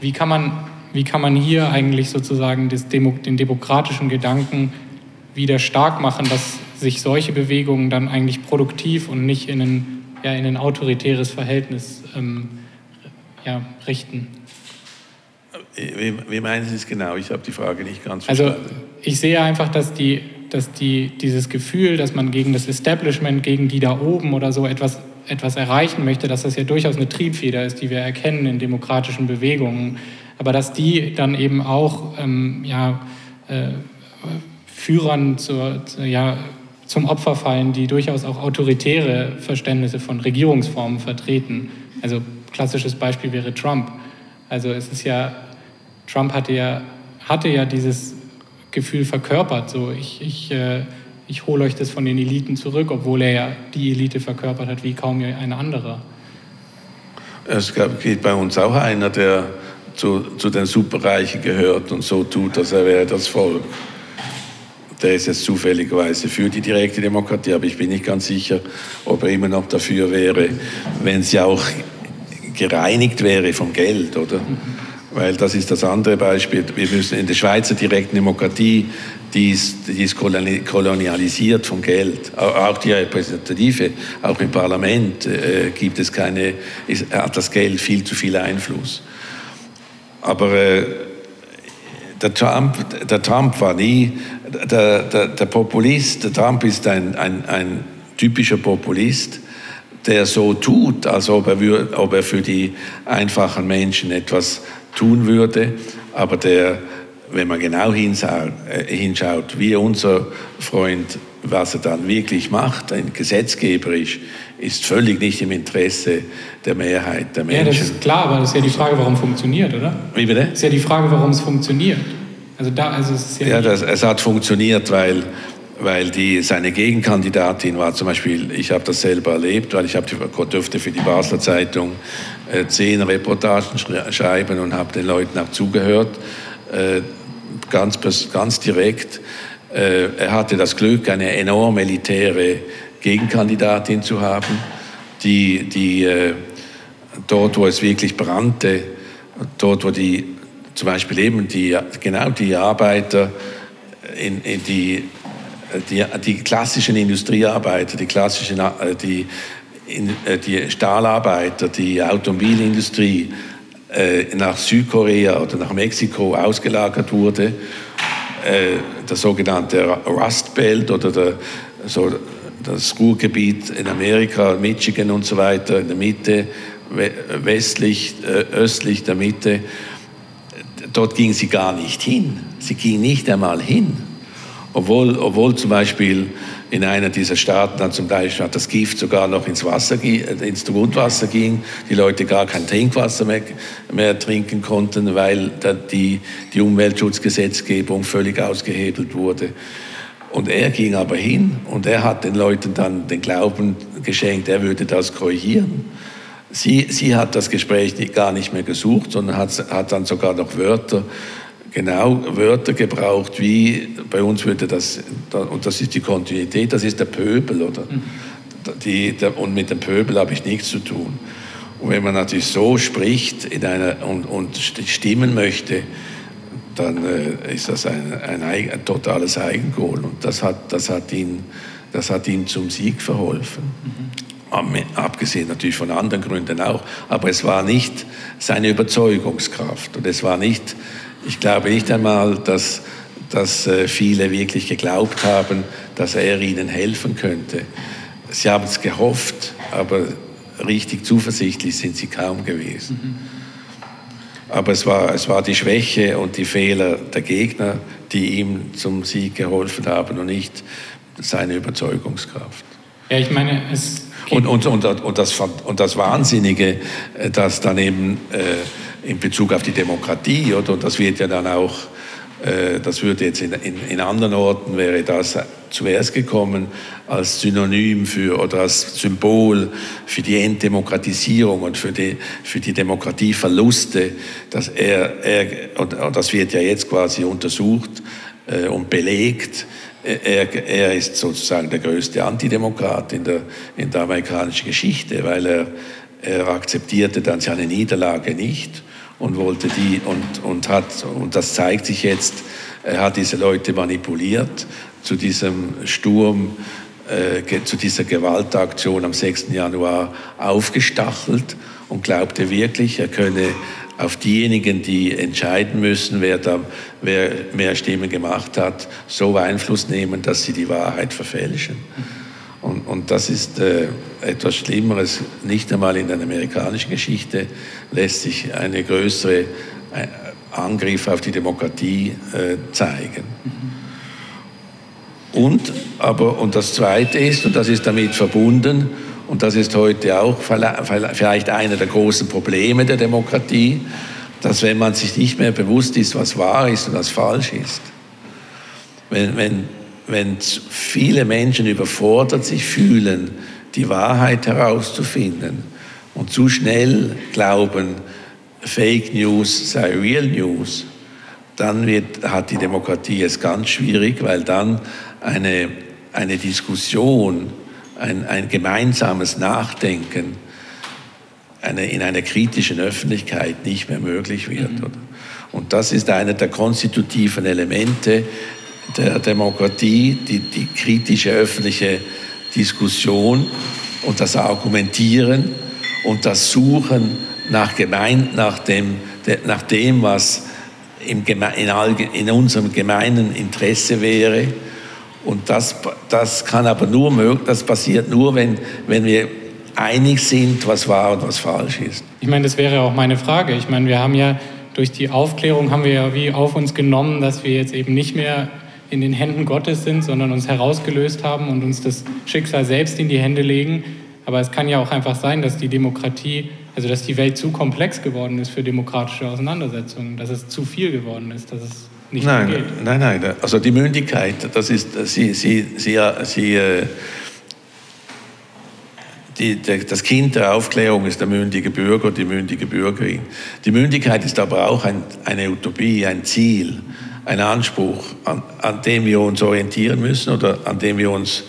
Wie kann man, wie kann man hier eigentlich sozusagen das Demo, den demokratischen Gedanken wieder stark machen, dass sich solche Bewegungen dann eigentlich produktiv und nicht in ein, ja, in ein autoritäres Verhältnis ähm, ja, richten?
Wie, wie meinen Sie es genau? Ich habe die Frage nicht ganz
also, verstanden. Also ich sehe einfach, dass, die, dass die, dieses Gefühl, dass man gegen das Establishment, gegen die da oben oder so etwas, etwas erreichen möchte, dass das ja durchaus eine Triebfeder ist, die wir erkennen in demokratischen Bewegungen. Aber dass die dann eben auch ähm, ja, äh, Führern zur, ja, zum Opfer fallen, die durchaus auch autoritäre Verständnisse von Regierungsformen vertreten. Also klassisches Beispiel wäre Trump. Also es ist ja Trump hatte ja, hatte ja dieses Gefühl verkörpert, so ich, ich, äh, ich hole euch das von den Eliten zurück, obwohl er ja die Elite verkörpert hat wie kaum ein anderer.
Es gibt bei uns auch einer, der zu, zu den Superreichen gehört und so tut, als er wäre das Volk. Der ist jetzt zufälligerweise für die direkte Demokratie, aber ich bin nicht ganz sicher, ob er immer noch dafür wäre, wenn sie auch gereinigt wäre vom Geld, oder? Mhm weil das ist das andere Beispiel. Wir müssen in der Schweizer direkten Demokratie, die ist, die ist kolonialisiert vom Geld. Auch die Repräsentative, auch im Parlament äh, gibt es keine, ist, hat das Geld viel zu viel Einfluss. Aber äh, der, Trump, der Trump war nie der, der, der Populist. Der Trump ist ein, ein, ein typischer Populist der so tut, als ob er, ob er für die einfachen Menschen etwas tun würde, aber der, wenn man genau hinschaut, äh, hinschaut wie unser Freund, was er dann wirklich macht, ein gesetzgeberisch, ist völlig nicht im Interesse der Mehrheit der Menschen.
Ja, das ist klar, aber das ist ja die Frage, warum es funktioniert, oder?
Wie bitte?
Das ist ja die Frage, warum es funktioniert. Also da, also es ja,
ja das, es hat funktioniert, weil weil die, seine Gegenkandidatin war zum Beispiel, ich habe das selber erlebt, weil ich hab, durfte für die Basler Zeitung äh, zehn Reportagen schreiben und habe den Leuten auch zugehört, äh, ganz, ganz direkt. Äh, er hatte das Glück, eine enorm elitäre Gegenkandidatin zu haben, die, die äh, dort, wo es wirklich brannte, dort, wo die zum Beispiel eben die, genau die Arbeiter in, in die die, die klassischen Industriearbeiter, die klassischen, äh, die, äh, die Stahlarbeiter, die Automobilindustrie äh, nach Südkorea oder nach Mexiko ausgelagert wurde, das sogenannte Rust Belt oder der, so das Ruhrgebiet in Amerika, Michigan und so weiter, in der Mitte, westlich, östlich der Mitte, dort ging sie gar nicht hin. Sie ging nicht einmal hin. Obwohl, obwohl zum Beispiel in einer dieser Staaten dann zum Beispiel das Gift sogar noch ins Wasser, äh, ins Grundwasser ging, die Leute gar kein Trinkwasser mehr, mehr trinken konnten, weil die, die Umweltschutzgesetzgebung völlig ausgehebelt wurde. Und er ging aber hin und er hat den Leuten dann den Glauben geschenkt, er würde das korrigieren. Sie, sie hat das Gespräch gar nicht mehr gesucht, sondern hat, hat dann sogar noch Wörter genau Wörter gebraucht, wie bei uns würde das, und das ist die Kontinuität, das ist der Pöbel, oder? Mhm. Die, der, und mit dem Pöbel habe ich nichts zu tun. Und wenn man natürlich so spricht in einer, und, und stimmen möchte, dann äh, ist das ein, ein, ein, totales Eigengoal. Und das hat, das, hat ihn, das hat ihm zum Sieg verholfen. Mhm. Abgesehen natürlich von anderen Gründen auch. Aber es war nicht seine Überzeugungskraft. Und es war nicht, ich glaube nicht einmal, dass, dass äh, viele wirklich geglaubt haben, dass er ihnen helfen könnte. Sie haben es gehofft, aber richtig zuversichtlich sind sie kaum gewesen. Mhm. Aber es war, es war die Schwäche und die Fehler der Gegner, die ihm zum Sieg geholfen haben und nicht seine Überzeugungskraft.
Ja, ich meine, es.
Und, und, und, und, das, und das Wahnsinnige, äh, dass dann eben äh, in Bezug auf die Demokratie, oder, und das wird ja dann auch äh, das würde jetzt in, in, in, anderen Orten wäre das zuerst gekommen als Synonym für oder als Symbol für die Entdemokratisierung und für die, für die Demokratieverluste. Dass er, er, und, und das wird ja jetzt quasi untersucht äh, und belegt. Er, er, ist sozusagen der größte Antidemokrat in der, in der amerikanischen Geschichte, weil er, er akzeptierte dann seine Niederlage nicht und wollte die und, und hat, und das zeigt sich jetzt, er hat diese Leute manipuliert zu diesem Sturm, äh, zu dieser Gewaltaktion am 6. Januar aufgestachelt und glaubte wirklich, er könne auf diejenigen, die entscheiden müssen, wer, da, wer mehr Stimmen gemacht hat, so Einfluss nehmen, dass sie die Wahrheit verfälschen. Und, und das ist äh, etwas Schlimmeres. Nicht einmal in der amerikanischen Geschichte lässt sich eine größere äh, Angriff auf die Demokratie äh, zeigen. Und, aber, und das Zweite ist, und das ist damit verbunden, und das ist heute auch vielleicht einer der großen Probleme der Demokratie, dass wenn man sich nicht mehr bewusst ist, was wahr ist und was falsch ist, wenn, wenn wenn viele Menschen überfordert sich fühlen, die Wahrheit herauszufinden und zu schnell glauben, Fake News sei Real News, dann wird, hat die Demokratie es ganz schwierig, weil dann eine, eine Diskussion, ein, ein gemeinsames Nachdenken eine, in einer kritischen Öffentlichkeit nicht mehr möglich wird. Mhm. Und das ist einer der konstitutiven Elemente der Demokratie, die, die kritische öffentliche Diskussion und das Argumentieren und das Suchen nach, gemein, nach, dem, nach dem, was im, in, in unserem gemeinen Interesse wäre. Und das, das kann aber nur das passiert nur, wenn, wenn wir einig sind, was wahr und was falsch ist.
Ich meine, das wäre auch meine Frage. Ich meine, wir haben ja durch die Aufklärung haben wir ja wie auf uns genommen, dass wir jetzt eben nicht mehr in den Händen Gottes sind, sondern uns herausgelöst haben und uns das Schicksal selbst in die Hände legen. Aber es kann ja auch einfach sein, dass die Demokratie, also dass die Welt zu komplex geworden ist für demokratische Auseinandersetzungen, dass es zu viel geworden ist, dass es nicht
nein,
mehr geht.
Nein, nein, also die Mündigkeit, das ist, sie, sie, sie, sie äh, die, das Kind der Aufklärung ist der mündige Bürger, die mündige Bürgerin. Die Mündigkeit ist aber auch ein, eine Utopie, ein Ziel ein Anspruch, an, an dem wir uns orientieren müssen oder an dem wir uns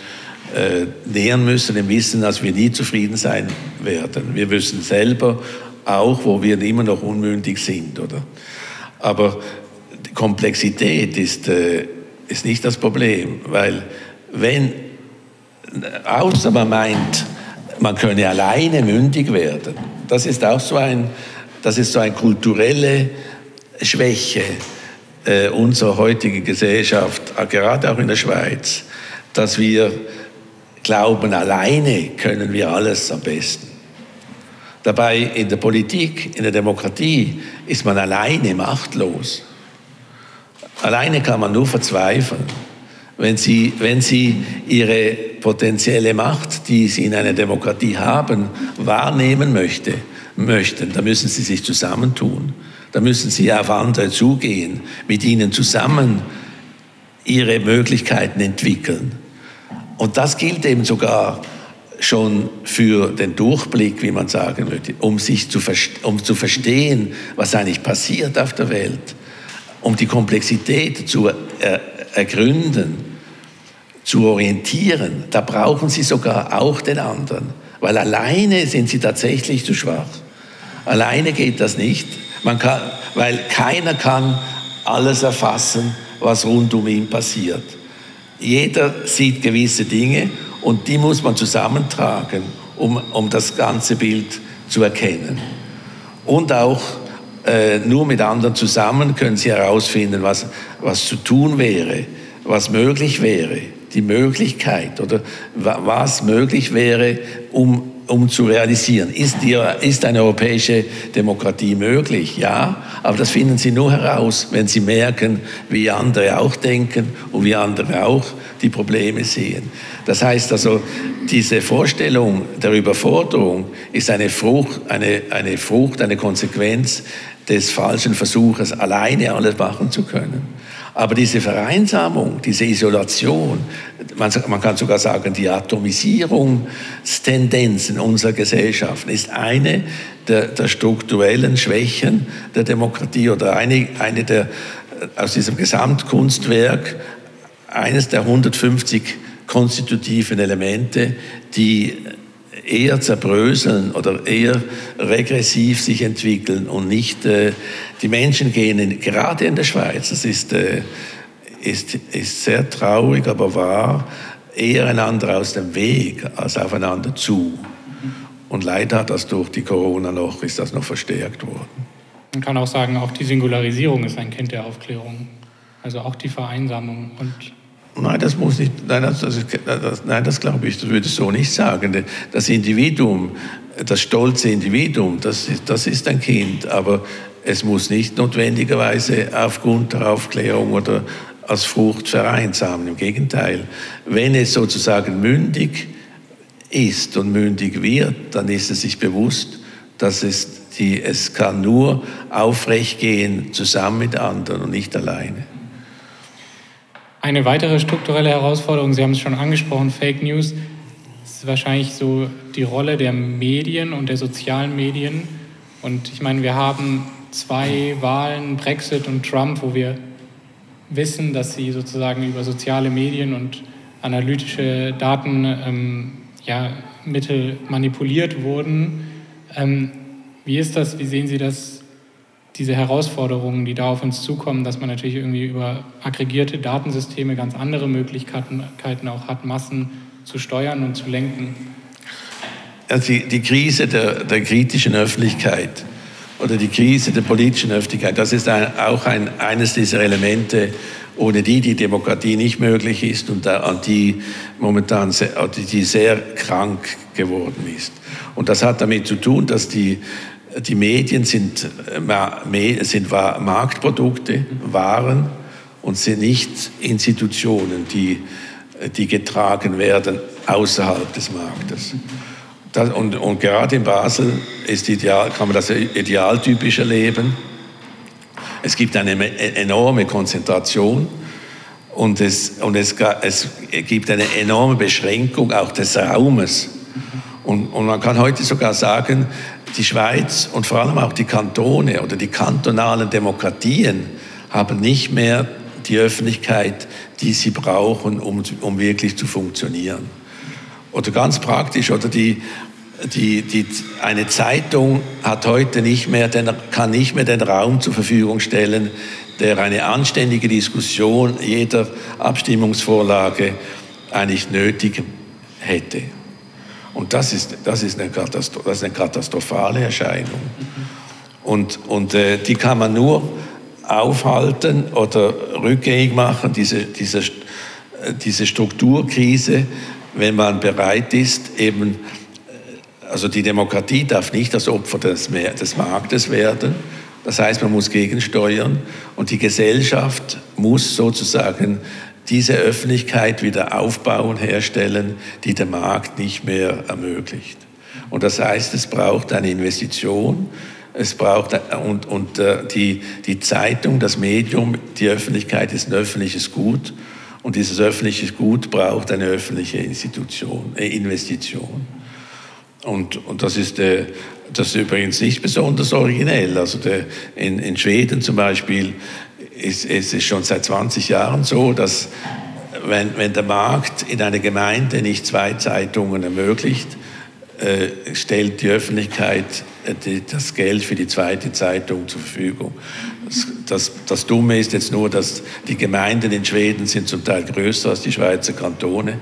äh, nähern müssen, im Wissen, dass wir nie zufrieden sein werden. Wir wissen selber auch, wo wir immer noch unmündig sind, oder? Aber die Komplexität ist, äh, ist nicht das Problem, weil wenn, außer man meint, man könne alleine mündig werden, das ist auch so ein, das ist so eine kulturelle Schwäche, äh, unserer heutigen Gesellschaft, äh, gerade auch in der Schweiz, dass wir glauben, alleine können wir alles am besten. Dabei in der Politik, in der Demokratie ist man alleine machtlos. Alleine kann man nur verzweifeln. Wenn Sie, wenn Sie Ihre potenzielle Macht, die Sie in einer Demokratie haben, wahrnehmen möchte, möchten, dann müssen Sie sich zusammentun. Da müssen Sie auf andere zugehen, mit ihnen zusammen ihre Möglichkeiten entwickeln. Und das gilt eben sogar schon für den Durchblick, wie man sagen würde, um sich zu, um zu verstehen, was eigentlich passiert auf der Welt, um die Komplexität zu er ergründen, zu orientieren. Da brauchen Sie sogar auch den anderen, weil alleine sind Sie tatsächlich zu schwach. Alleine geht das nicht. Man kann, weil keiner kann alles erfassen, was rund um ihn passiert. Jeder sieht gewisse Dinge und die muss man zusammentragen, um, um das ganze Bild zu erkennen. Und auch äh, nur mit anderen zusammen können sie herausfinden, was, was zu tun wäre, was möglich wäre, die Möglichkeit oder was möglich wäre, um um zu realisieren. Ist, die, ist eine europäische Demokratie möglich? Ja, aber das finden Sie nur heraus, wenn Sie merken, wie andere auch denken und wie andere auch die Probleme sehen. Das heißt also, diese Vorstellung der Überforderung ist eine Frucht, eine, eine Frucht, eine Konsequenz des falschen Versuches, alleine alles machen zu können. Aber diese Vereinsamung, diese Isolation, man, man kann sogar sagen, die Atomisierungstendenzen unserer Gesellschaften ist eine der, der strukturellen Schwächen der Demokratie oder eine, eine der, aus diesem Gesamtkunstwerk, eines der 150 konstitutiven Elemente, die eher zerbröseln oder eher regressiv sich entwickeln und nicht, äh, die Menschen gehen in, gerade in der Schweiz, das ist, äh, ist, ist sehr traurig, aber wahr, eher einander aus dem Weg als aufeinander zu. Und leider hat das durch die Corona noch, ist das noch verstärkt worden.
Man kann auch sagen, auch die Singularisierung ist ein Kind der Aufklärung. Also auch die Vereinsamung und
Nein, das muss nicht, nein, das, das, das, nein, das glaube ich, das würde ich so nicht sagen. Das Individuum, das stolze Individuum, das, das ist ein Kind, aber es muss nicht notwendigerweise aufgrund der Aufklärung oder als Frucht vereinsamen. Im Gegenteil, wenn es sozusagen mündig ist und mündig wird, dann ist es sich bewusst, dass es, die, es kann nur aufrecht gehen zusammen mit anderen und nicht alleine.
Eine weitere strukturelle Herausforderung, Sie haben es schon angesprochen, Fake News, ist wahrscheinlich so die Rolle der Medien und der sozialen Medien. Und ich meine, wir haben zwei Wahlen, Brexit und Trump, wo wir wissen, dass sie sozusagen über soziale Medien und analytische Datenmittel ähm, ja, manipuliert wurden. Ähm, wie ist das? Wie sehen Sie das diese Herausforderungen, die da auf uns zukommen, dass man natürlich irgendwie über aggregierte Datensysteme ganz andere Möglichkeiten auch hat, Massen zu steuern und zu lenken.
Also die, die Krise der, der, kritischen Öffentlichkeit oder die Krise der politischen Öffentlichkeit, das ist ein, auch ein, eines dieser Elemente, ohne die die Demokratie nicht möglich ist und an die momentan sehr, die sehr krank geworden ist. Und das hat damit zu tun, dass die die Medien sind, äh, sind Marktprodukte, Waren und sind nicht Institutionen, die, die getragen werden außerhalb des Marktes. Das, und, und, gerade in Basel ist ideal, kann man das idealtypisch erleben. Es gibt eine enorme Konzentration und, es, und es, es gibt eine enorme Beschränkung auch des Raumes. Und, und man kann heute sogar sagen, die Schweiz und vor allem auch die Kantone oder die kantonalen Demokratien haben nicht mehr die Öffentlichkeit, die sie brauchen, um, um wirklich zu funktionieren. Oder ganz praktisch, oder die, die, die, eine Zeitung hat heute nicht mehr den, kann nicht mehr den Raum zur Verfügung stellen, der eine anständige Diskussion jeder Abstimmungsvorlage eigentlich nötig hätte. Und das ist, das ist, eine, Katastro das ist eine katastrophale Erscheinung. Und, und äh, die kann man nur aufhalten oder rückgängig machen, diese, diese, diese Strukturkrise, wenn man bereit ist, eben, äh, also die Demokratie darf nicht das Opfer des, des Marktes werden. Das heißt, man muss gegensteuern und die Gesellschaft muss sozusagen diese Öffentlichkeit wieder aufbauen, herstellen, die der Markt nicht mehr ermöglicht. Und das heißt, es braucht eine Investition, es braucht und, und äh, die, die Zeitung, das Medium, die Öffentlichkeit ist ein öffentliches Gut und dieses öffentliche Gut braucht eine öffentliche Institution, äh, Investition. Und, und das, ist, äh, das ist übrigens nicht besonders originell. Also in, in Schweden zum Beispiel ist, es ist schon seit 20 Jahren so, dass wenn, wenn der Markt in einer Gemeinde nicht zwei Zeitungen ermöglicht, äh, stellt die Öffentlichkeit äh, die, das Geld für die zweite Zeitung zur Verfügung. Das, das Dumme ist jetzt nur, dass die Gemeinden in Schweden sind zum Teil größer als die Schweizer Kantone.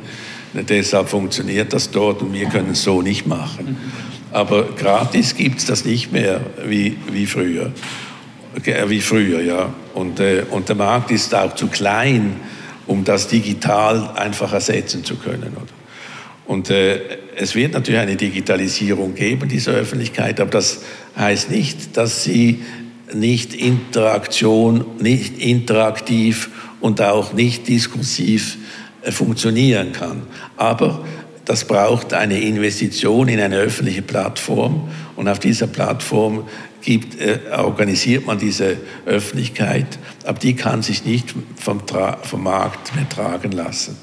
Deshalb funktioniert das dort und wir können es so nicht machen. Aber gratis gibt es das nicht mehr wie, wie früher. Wie früher, ja. Und, äh, und der Markt ist auch zu klein, um das digital einfach ersetzen zu können. Oder? Und äh, es wird natürlich eine Digitalisierung geben dieser Öffentlichkeit, aber das heißt nicht, dass sie nicht Interaktion, nicht interaktiv und auch nicht diskursiv äh, funktionieren kann. Aber das braucht eine Investition in eine öffentliche Plattform und auf dieser Plattform gibt, äh, organisiert man diese Öffentlichkeit, aber die kann sich nicht vom, vom Markt mehr tragen lassen.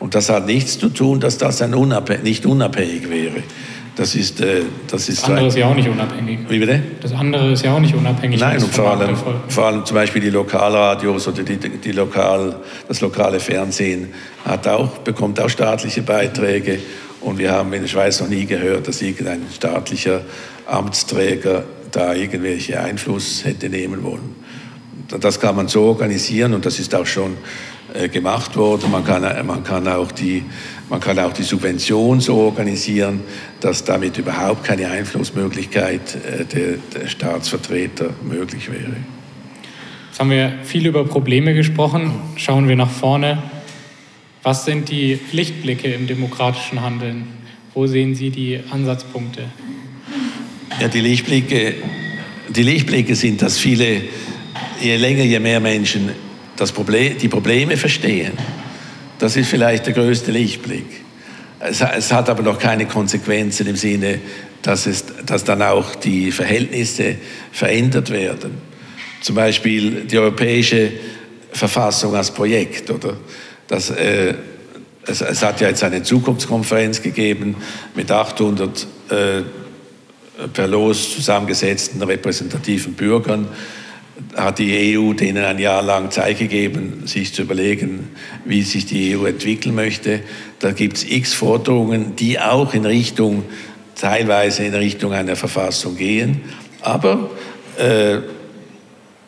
Und das hat nichts zu tun, dass das ein unabhängig, nicht unabhängig wäre. Das ist, äh, das ist
das andere ist ja auch nicht unabhängig.
Wie bitte?
Das andere ist ja auch nicht unabhängig.
Nein, und vor allem, vor allem zum Beispiel die Lokalradios oder die, die Lokal, das lokale Fernsehen hat auch, bekommt auch staatliche Beiträge. Und wir haben in der Schweiz noch nie gehört, dass irgendein staatlicher Amtsträger da irgendwelche Einfluss hätte nehmen wollen. Das kann man so organisieren und das ist auch schon äh, gemacht worden. Man kann, man, kann auch die, man kann auch die Subvention so organisieren, dass damit überhaupt keine Einflussmöglichkeit äh, der, der Staatsvertreter möglich wäre.
Jetzt haben wir viel über Probleme gesprochen. Schauen wir nach vorne. Was sind die Lichtblicke im demokratischen Handeln? Wo sehen Sie die Ansatzpunkte?
Ja, die Lichtblicke, die Lichtblicke sind, dass viele, je länger, je mehr Menschen das Problem, die Probleme verstehen. Das ist vielleicht der größte Lichtblick. Es, es hat aber noch keine Konsequenzen im Sinne, dass, es, dass dann auch die Verhältnisse verändert werden. Zum Beispiel die europäische Verfassung als Projekt. Oder? Das, äh, es, es, hat ja jetzt eine Zukunftskonferenz gegeben mit 800 äh, per Los zusammengesetzten repräsentativen Bürgern hat die EU denen ein Jahr lang Zeit gegeben, sich zu überlegen, wie sich die EU entwickeln möchte. Da gibt es x Forderungen, die auch in Richtung, teilweise in Richtung einer Verfassung gehen. Aber, äh,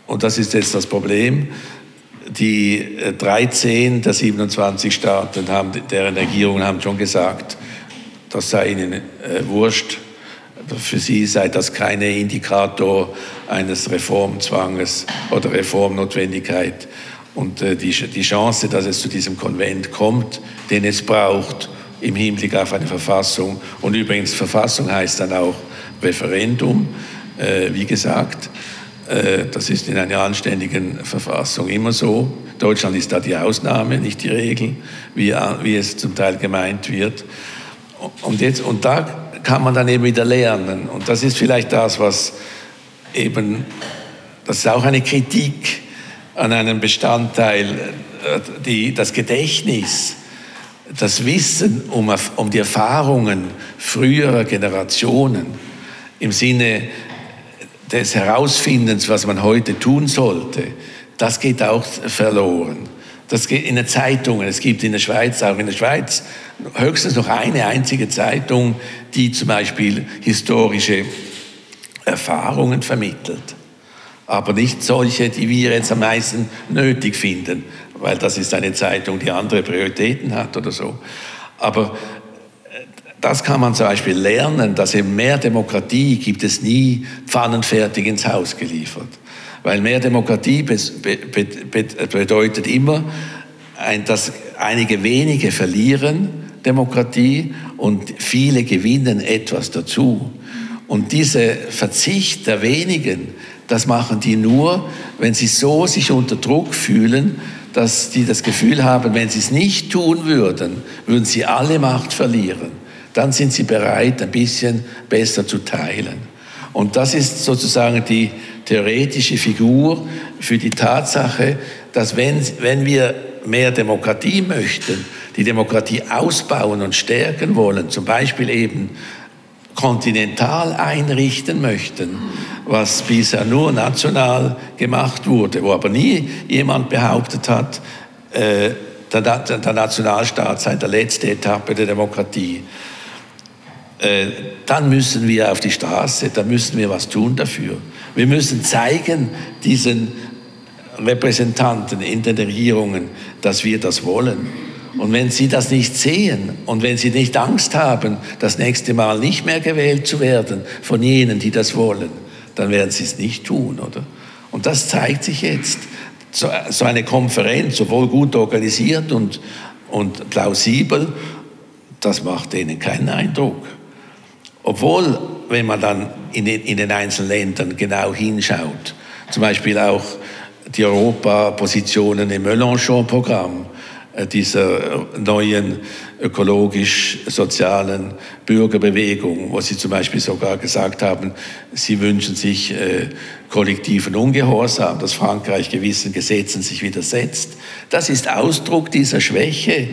und das ist jetzt das Problem, die 13 der 27 Staaten, haben, deren Regierungen haben schon gesagt, das sei ihnen äh, wurscht, für sie sei das kein Indikator eines Reformzwanges oder Reformnotwendigkeit. Und äh, die, Chance, dass es zu diesem Konvent kommt, den es braucht im Hinblick auf eine Verfassung, und übrigens Verfassung heißt dann auch Referendum, äh, wie gesagt, äh, das ist in einer anständigen Verfassung immer so. Deutschland ist da die Ausnahme, nicht die Regel, wie, wie es zum Teil gemeint wird. Und, jetzt, und da kann man dann eben wieder lernen. Und das ist vielleicht das, was eben, das ist auch eine Kritik an einem Bestandteil, äh, die, das Gedächtnis, das Wissen um, um die Erfahrungen früherer Generationen im Sinne des Herausfindens, was man heute tun sollte, das geht auch verloren. Das geht in den Zeitungen. Es gibt in der Schweiz, auch in der Schweiz, höchstens noch eine einzige Zeitung, die zum Beispiel historische Erfahrungen vermittelt. Aber nicht solche, die wir jetzt am meisten nötig finden, weil das ist eine Zeitung, die andere Prioritäten hat oder so. Aber äh, das kann man zum Beispiel lernen, dass eben mehr Demokratie gibt es nie pfannenfertig ins Haus geliefert. Weil mehr Demokratie bedeutet immer, dass einige wenige verlieren Demokratie und viele gewinnen etwas dazu. Und dieser Verzicht der wenigen, das machen die nur, wenn sie so sich unter Druck fühlen, dass die das Gefühl haben, wenn sie es nicht tun würden, würden sie alle Macht verlieren. Dann sind sie bereit, ein bisschen besser zu teilen. Und das ist sozusagen die theoretische Figur für die Tatsache, dass wenn, wenn wir mehr Demokratie möchten, die Demokratie ausbauen und stärken wollen, zum Beispiel eben kontinental einrichten möchten, was bisher nur national gemacht wurde, wo aber nie jemand behauptet hat, äh, der, der Nationalstaat sei der letzte Etappe der Demokratie. äh, dann müssen wir auf die Straße, dann müssen wir was tun dafür. Wir müssen zeigen diesen Repräsentanten in den Regierungen, dass wir das wollen. Und wenn sie das nicht sehen und wenn sie nicht Angst haben, das nächste Mal nicht mehr gewählt zu werden von jenen, die das wollen, dann werden sie es nicht tun, oder? Und das zeigt sich jetzt. So eine Konferenz, sowohl gut organisiert und, und plausibel, das macht denen keinen Eindruck. Obwohl, wenn man dann in den, in den einzelnen Ländern genau hinschaut, zum Beispiel auch die Europapositionen im Mélenchon-Programm, äh, dieser neuen ökologisch-sozialen Bürgerbewegung, wo sie zum Beispiel sogar gesagt haben, sie wünschen sich äh, kollektiven Ungehorsam, dass Frankreich gewissen Gesetzen sich widersetzt. Das ist Ausdruck dieser Schwäche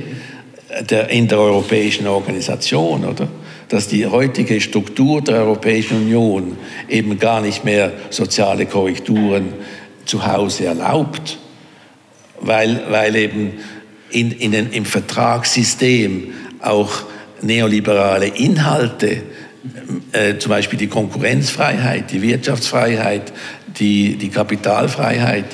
der, in der europäischen Organisation, oder? Dass die heutige Struktur der Europäischen Union eben gar nicht mehr soziale Korrekturen zu Hause erlaubt, weil, weil eben in, in den, im Vertragssystem auch neoliberale Inhalte, äh, zum Beispiel die Konkurrenzfreiheit, die Wirtschaftsfreiheit, die, die Kapitalfreiheit,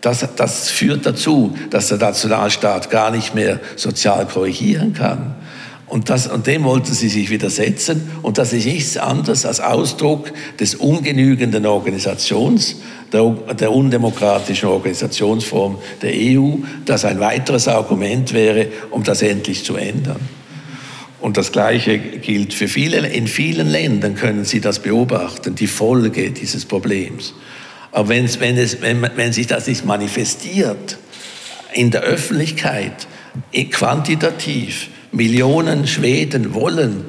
das, das führt dazu, dass der Nationalstaat gar nicht mehr sozial korrigieren kann. Und, das, und dem wollten sie sich widersetzen. Und das ist nichts anderes als Ausdruck des ungenügenden Organisations, der, der undemokratischen Organisationsform der EU, das ein weiteres Argument wäre, um das endlich zu ändern. Und das Gleiche gilt für viele. In vielen Ländern können Sie das beobachten, die Folge dieses Problems. Aber wenn's, wenn, es, wenn, wenn sich das nicht manifestiert in der Öffentlichkeit, quantitativ, Millionen Schweden wollen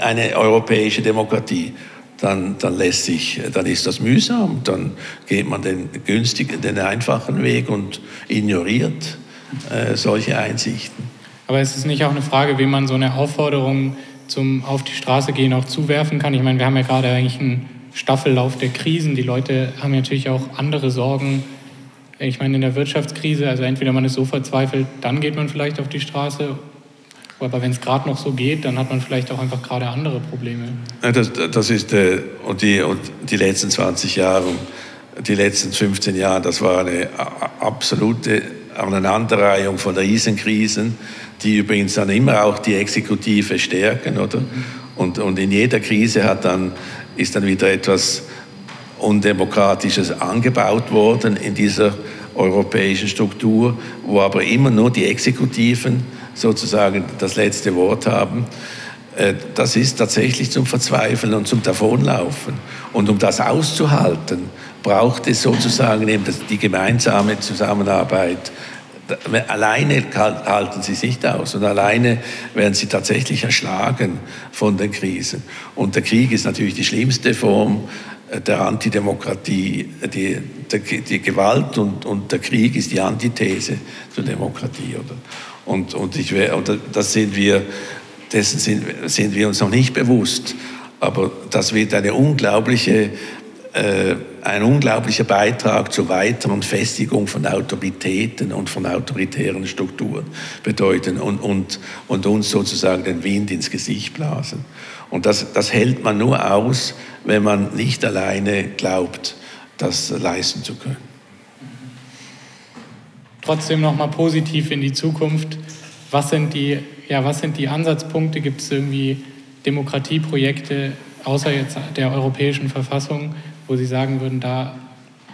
eine europäische Demokratie, dann, dann lässt sich, dann ist das mühsam, dann geht man den günstigen, den einfachen Weg und ignoriert äh, solche Einsichten.
Aber ist es nicht auch eine Frage, wie man so eine Aufforderung zum Auf die Straße gehen auch zuwerfen kann? Ich meine, wir haben ja gerade eigentlich einen Staffellauf der Krisen. Die Leute haben natürlich auch andere Sorgen. Ich meine, in der Wirtschaftskrise, also entweder man ist so verzweifelt, dann geht man vielleicht auf die Straße aber wenn es gerade noch so geht, dann hat man vielleicht auch einfach gerade andere Probleme.
Das, das ist, äh, und, die, und die letzten 20 Jahre, die letzten 15 Jahre, das war eine absolute Aneinanderreihung von Riesenkrisen, die übrigens dann immer auch die Exekutive stärken, oder? Mhm. Und, und in jeder Krise hat dann, ist dann wieder etwas Undemokratisches angebaut worden in dieser europäischen Struktur, wo aber immer nur die Exekutiven sozusagen das letzte Wort haben. Äh, das ist tatsächlich zum Verzweifeln und zum Davonlaufen. Und um das auszuhalten, braucht es sozusagen eben die gemeinsame Zusammenarbeit. Alleine halten sie sich nicht aus und alleine werden sie tatsächlich erschlagen von den Krisen. Und der Krieg ist natürlich die schlimmste Form äh, der Antidemokratie. Die, die, die Gewalt und, und der Krieg ist die Antithese zur Demokratie. Oder? Und, und, ich, und das sind wir, dessen sind, sind wir uns noch nicht bewusst. Aber das wird eine unglaubliche, äh, ein unglaublicher Beitrag zur weiteren Festigung von Autoritäten und von autoritären Strukturen bedeuten und, und, und uns sozusagen den Wind ins Gesicht blasen. Und das, das hält man nur aus, wenn man nicht alleine glaubt, das leisten zu können
trotzdem noch mal positiv in die Zukunft. Was sind die, ja, was sind die Ansatzpunkte? Gibt es irgendwie Demokratieprojekte außer jetzt der europäischen Verfassung, wo Sie sagen würden, da,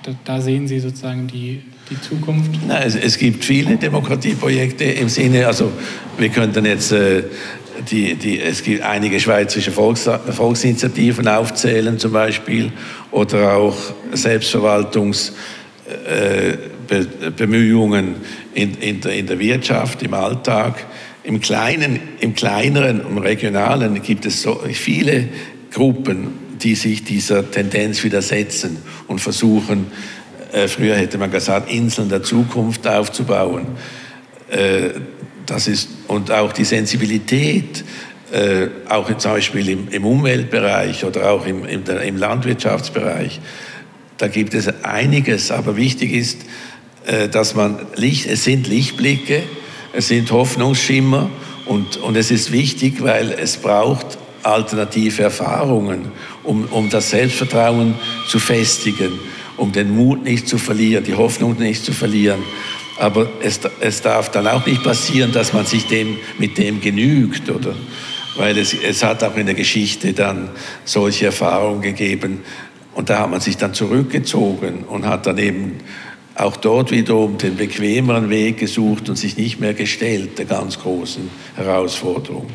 da, da sehen Sie sozusagen die, die Zukunft?
Nein, es, es, gibt viele Demokratieprojekte im Sinne, also wir könnten jetzt äh, die, die, es gibt einige schweizerische Volks, Volksinitiativen aufzählen zum Beispiel oder auch Selbstverwaltungs äh, Bemühungen in, in, der, in der Wirtschaft, im Alltag. Im Kleinen, im Kleineren, im Regionalen gibt es so viele Gruppen, die sich dieser Tendenz widersetzen und versuchen, äh, früher hätte man gesagt, Inseln der Zukunft aufzubauen. Äh, das ist, und auch die Sensibilität, äh, auch zum Beispiel im, im Umweltbereich oder auch im, im, im Landwirtschaftsbereich, da gibt es einiges, aber wichtig ist, dass man Licht, es sind Lichtblicke, es sind Hoffnungsschimmer und, und es ist wichtig, weil es braucht alternative Erfahrungen, um, um das Selbstvertrauen zu festigen, um den Mut nicht zu verlieren, die Hoffnung nicht zu verlieren. Aber es, es darf dann auch nicht passieren, dass man sich dem, mit dem genügt, oder? Weil es, es hat auch in der Geschichte dann solche Erfahrungen gegeben. Und da hat man sich dann zurückgezogen und hat dann eben auch dort wiederum den bequemeren Weg gesucht und sich nicht mehr gestellt der ganz großen Herausforderung.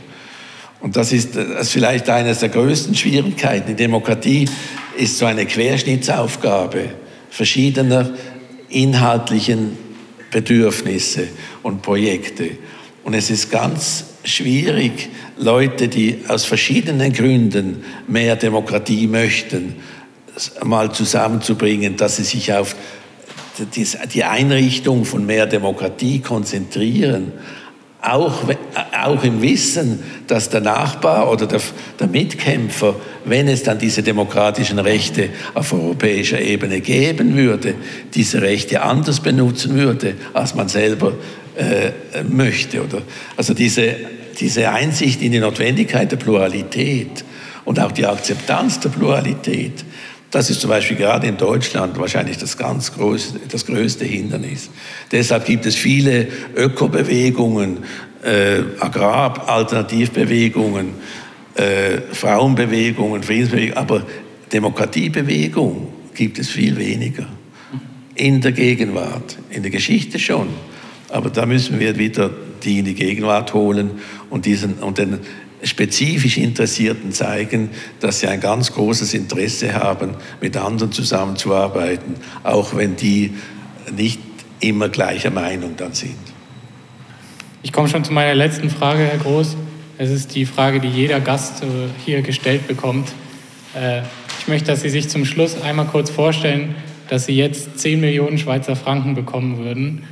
Und das ist, das ist vielleicht eines der größten Schwierigkeiten. Die Demokratie ist so eine Querschnittsaufgabe verschiedener inhaltlichen Bedürfnisse und Projekte. Und es ist ganz schwierig, Leute, die aus verschiedenen Gründen mehr Demokratie möchten, mal zusammenzubringen, dass sie sich auf die Einrichtung von mehr Demokratie konzentrieren, auch, auch im Wissen, dass der Nachbar oder der, der, Mitkämpfer, wenn es dann diese demokratischen Rechte auf europäischer Ebene geben würde, diese Rechte anders benutzen würde, als man selber äh, möchte. Oder? Also diese, diese Einsicht in die Notwendigkeit der Pluralität und auch die Akzeptanz der Pluralität, das ist zum Beispiel gerade in Deutschland wahrscheinlich das ganz größte, das größte Hindernis. Deshalb gibt es viele Ökobewegungen, äh, Agraralternativbewegungen, äh, Frauenbewegungen, Friedensbewegungen, aber Demokratiebewegung gibt es viel weniger. In der Gegenwart, in der Geschichte schon. Aber da müssen wir wieder die in die Gegenwart holen und, diesen, und den spezifisch Interessierten zeigen, dass sie ein ganz großes Interesse haben, mit anderen zusammenzuarbeiten, auch wenn die nicht immer gleicher Meinung dann sind.
Ich komme schon zu meiner letzten Frage, Herr Groß. Es ist die Frage, die jeder Gast äh, hier gestellt bekommt. Äh, ich möchte, dass Sie sich zum Schluss einmal kurz vorstellen, dass Sie jetzt 10 Millionen Schweizer Franken bekommen würden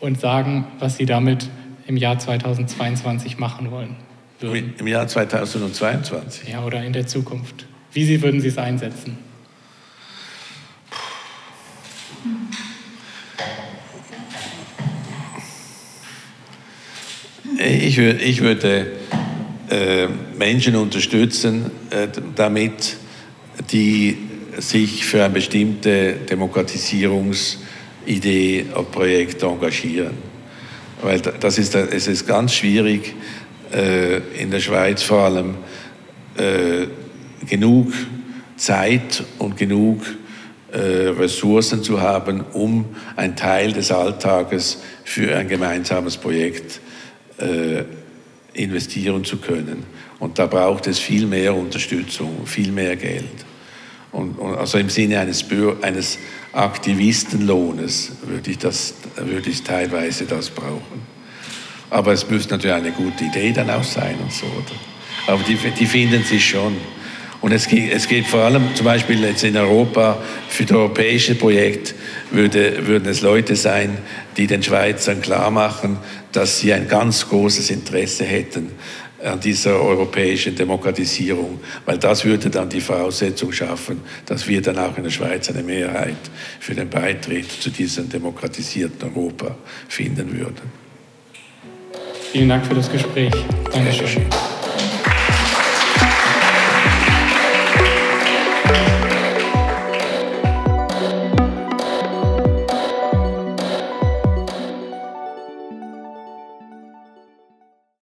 und sagen, was Sie damit im Jahr 2022 machen wollen.
Im Jahr 2022?
Ja, oder in der Zukunft. Wie Sie, würden Sie es einsetzen?
Ich, ich würde äh, Menschen unterstützen, äh, damit die sich für eine bestimmte Demokratisierungsidee oder Projekt engagieren. Weil das ist, es ist ganz schwierig, in der Schweiz vor allem äh, genug Zeit und genug äh, Ressourcen zu haben, um einen Teil des Alltages für ein gemeinsames Projekt investieren zu können. Und da braucht es viel mehr Unterstützung, viel mehr Geld. Und, und also im Sinne eines, eines Aktivistenlohnes würde ich, das, würde ich teilweise das brauchen. Aber es müsste natürlich eine gute Idee dann auch sein und so. Oder? Aber die, die finden sich schon. Und es geht, es geht vor allem zum Beispiel jetzt in Europa, für das europäische Projekt würde, würden es Leute sein, die den Schweizern klar machen, dass sie ein ganz großes Interesse hätten an dieser europäischen Demokratisierung, weil das würde dann die Voraussetzung schaffen, dass wir dann auch in der Schweiz eine Mehrheit für den Beitritt zu diesem demokratisierten Europa finden würden.
Vielen Dank für das Gespräch. Dankeschön.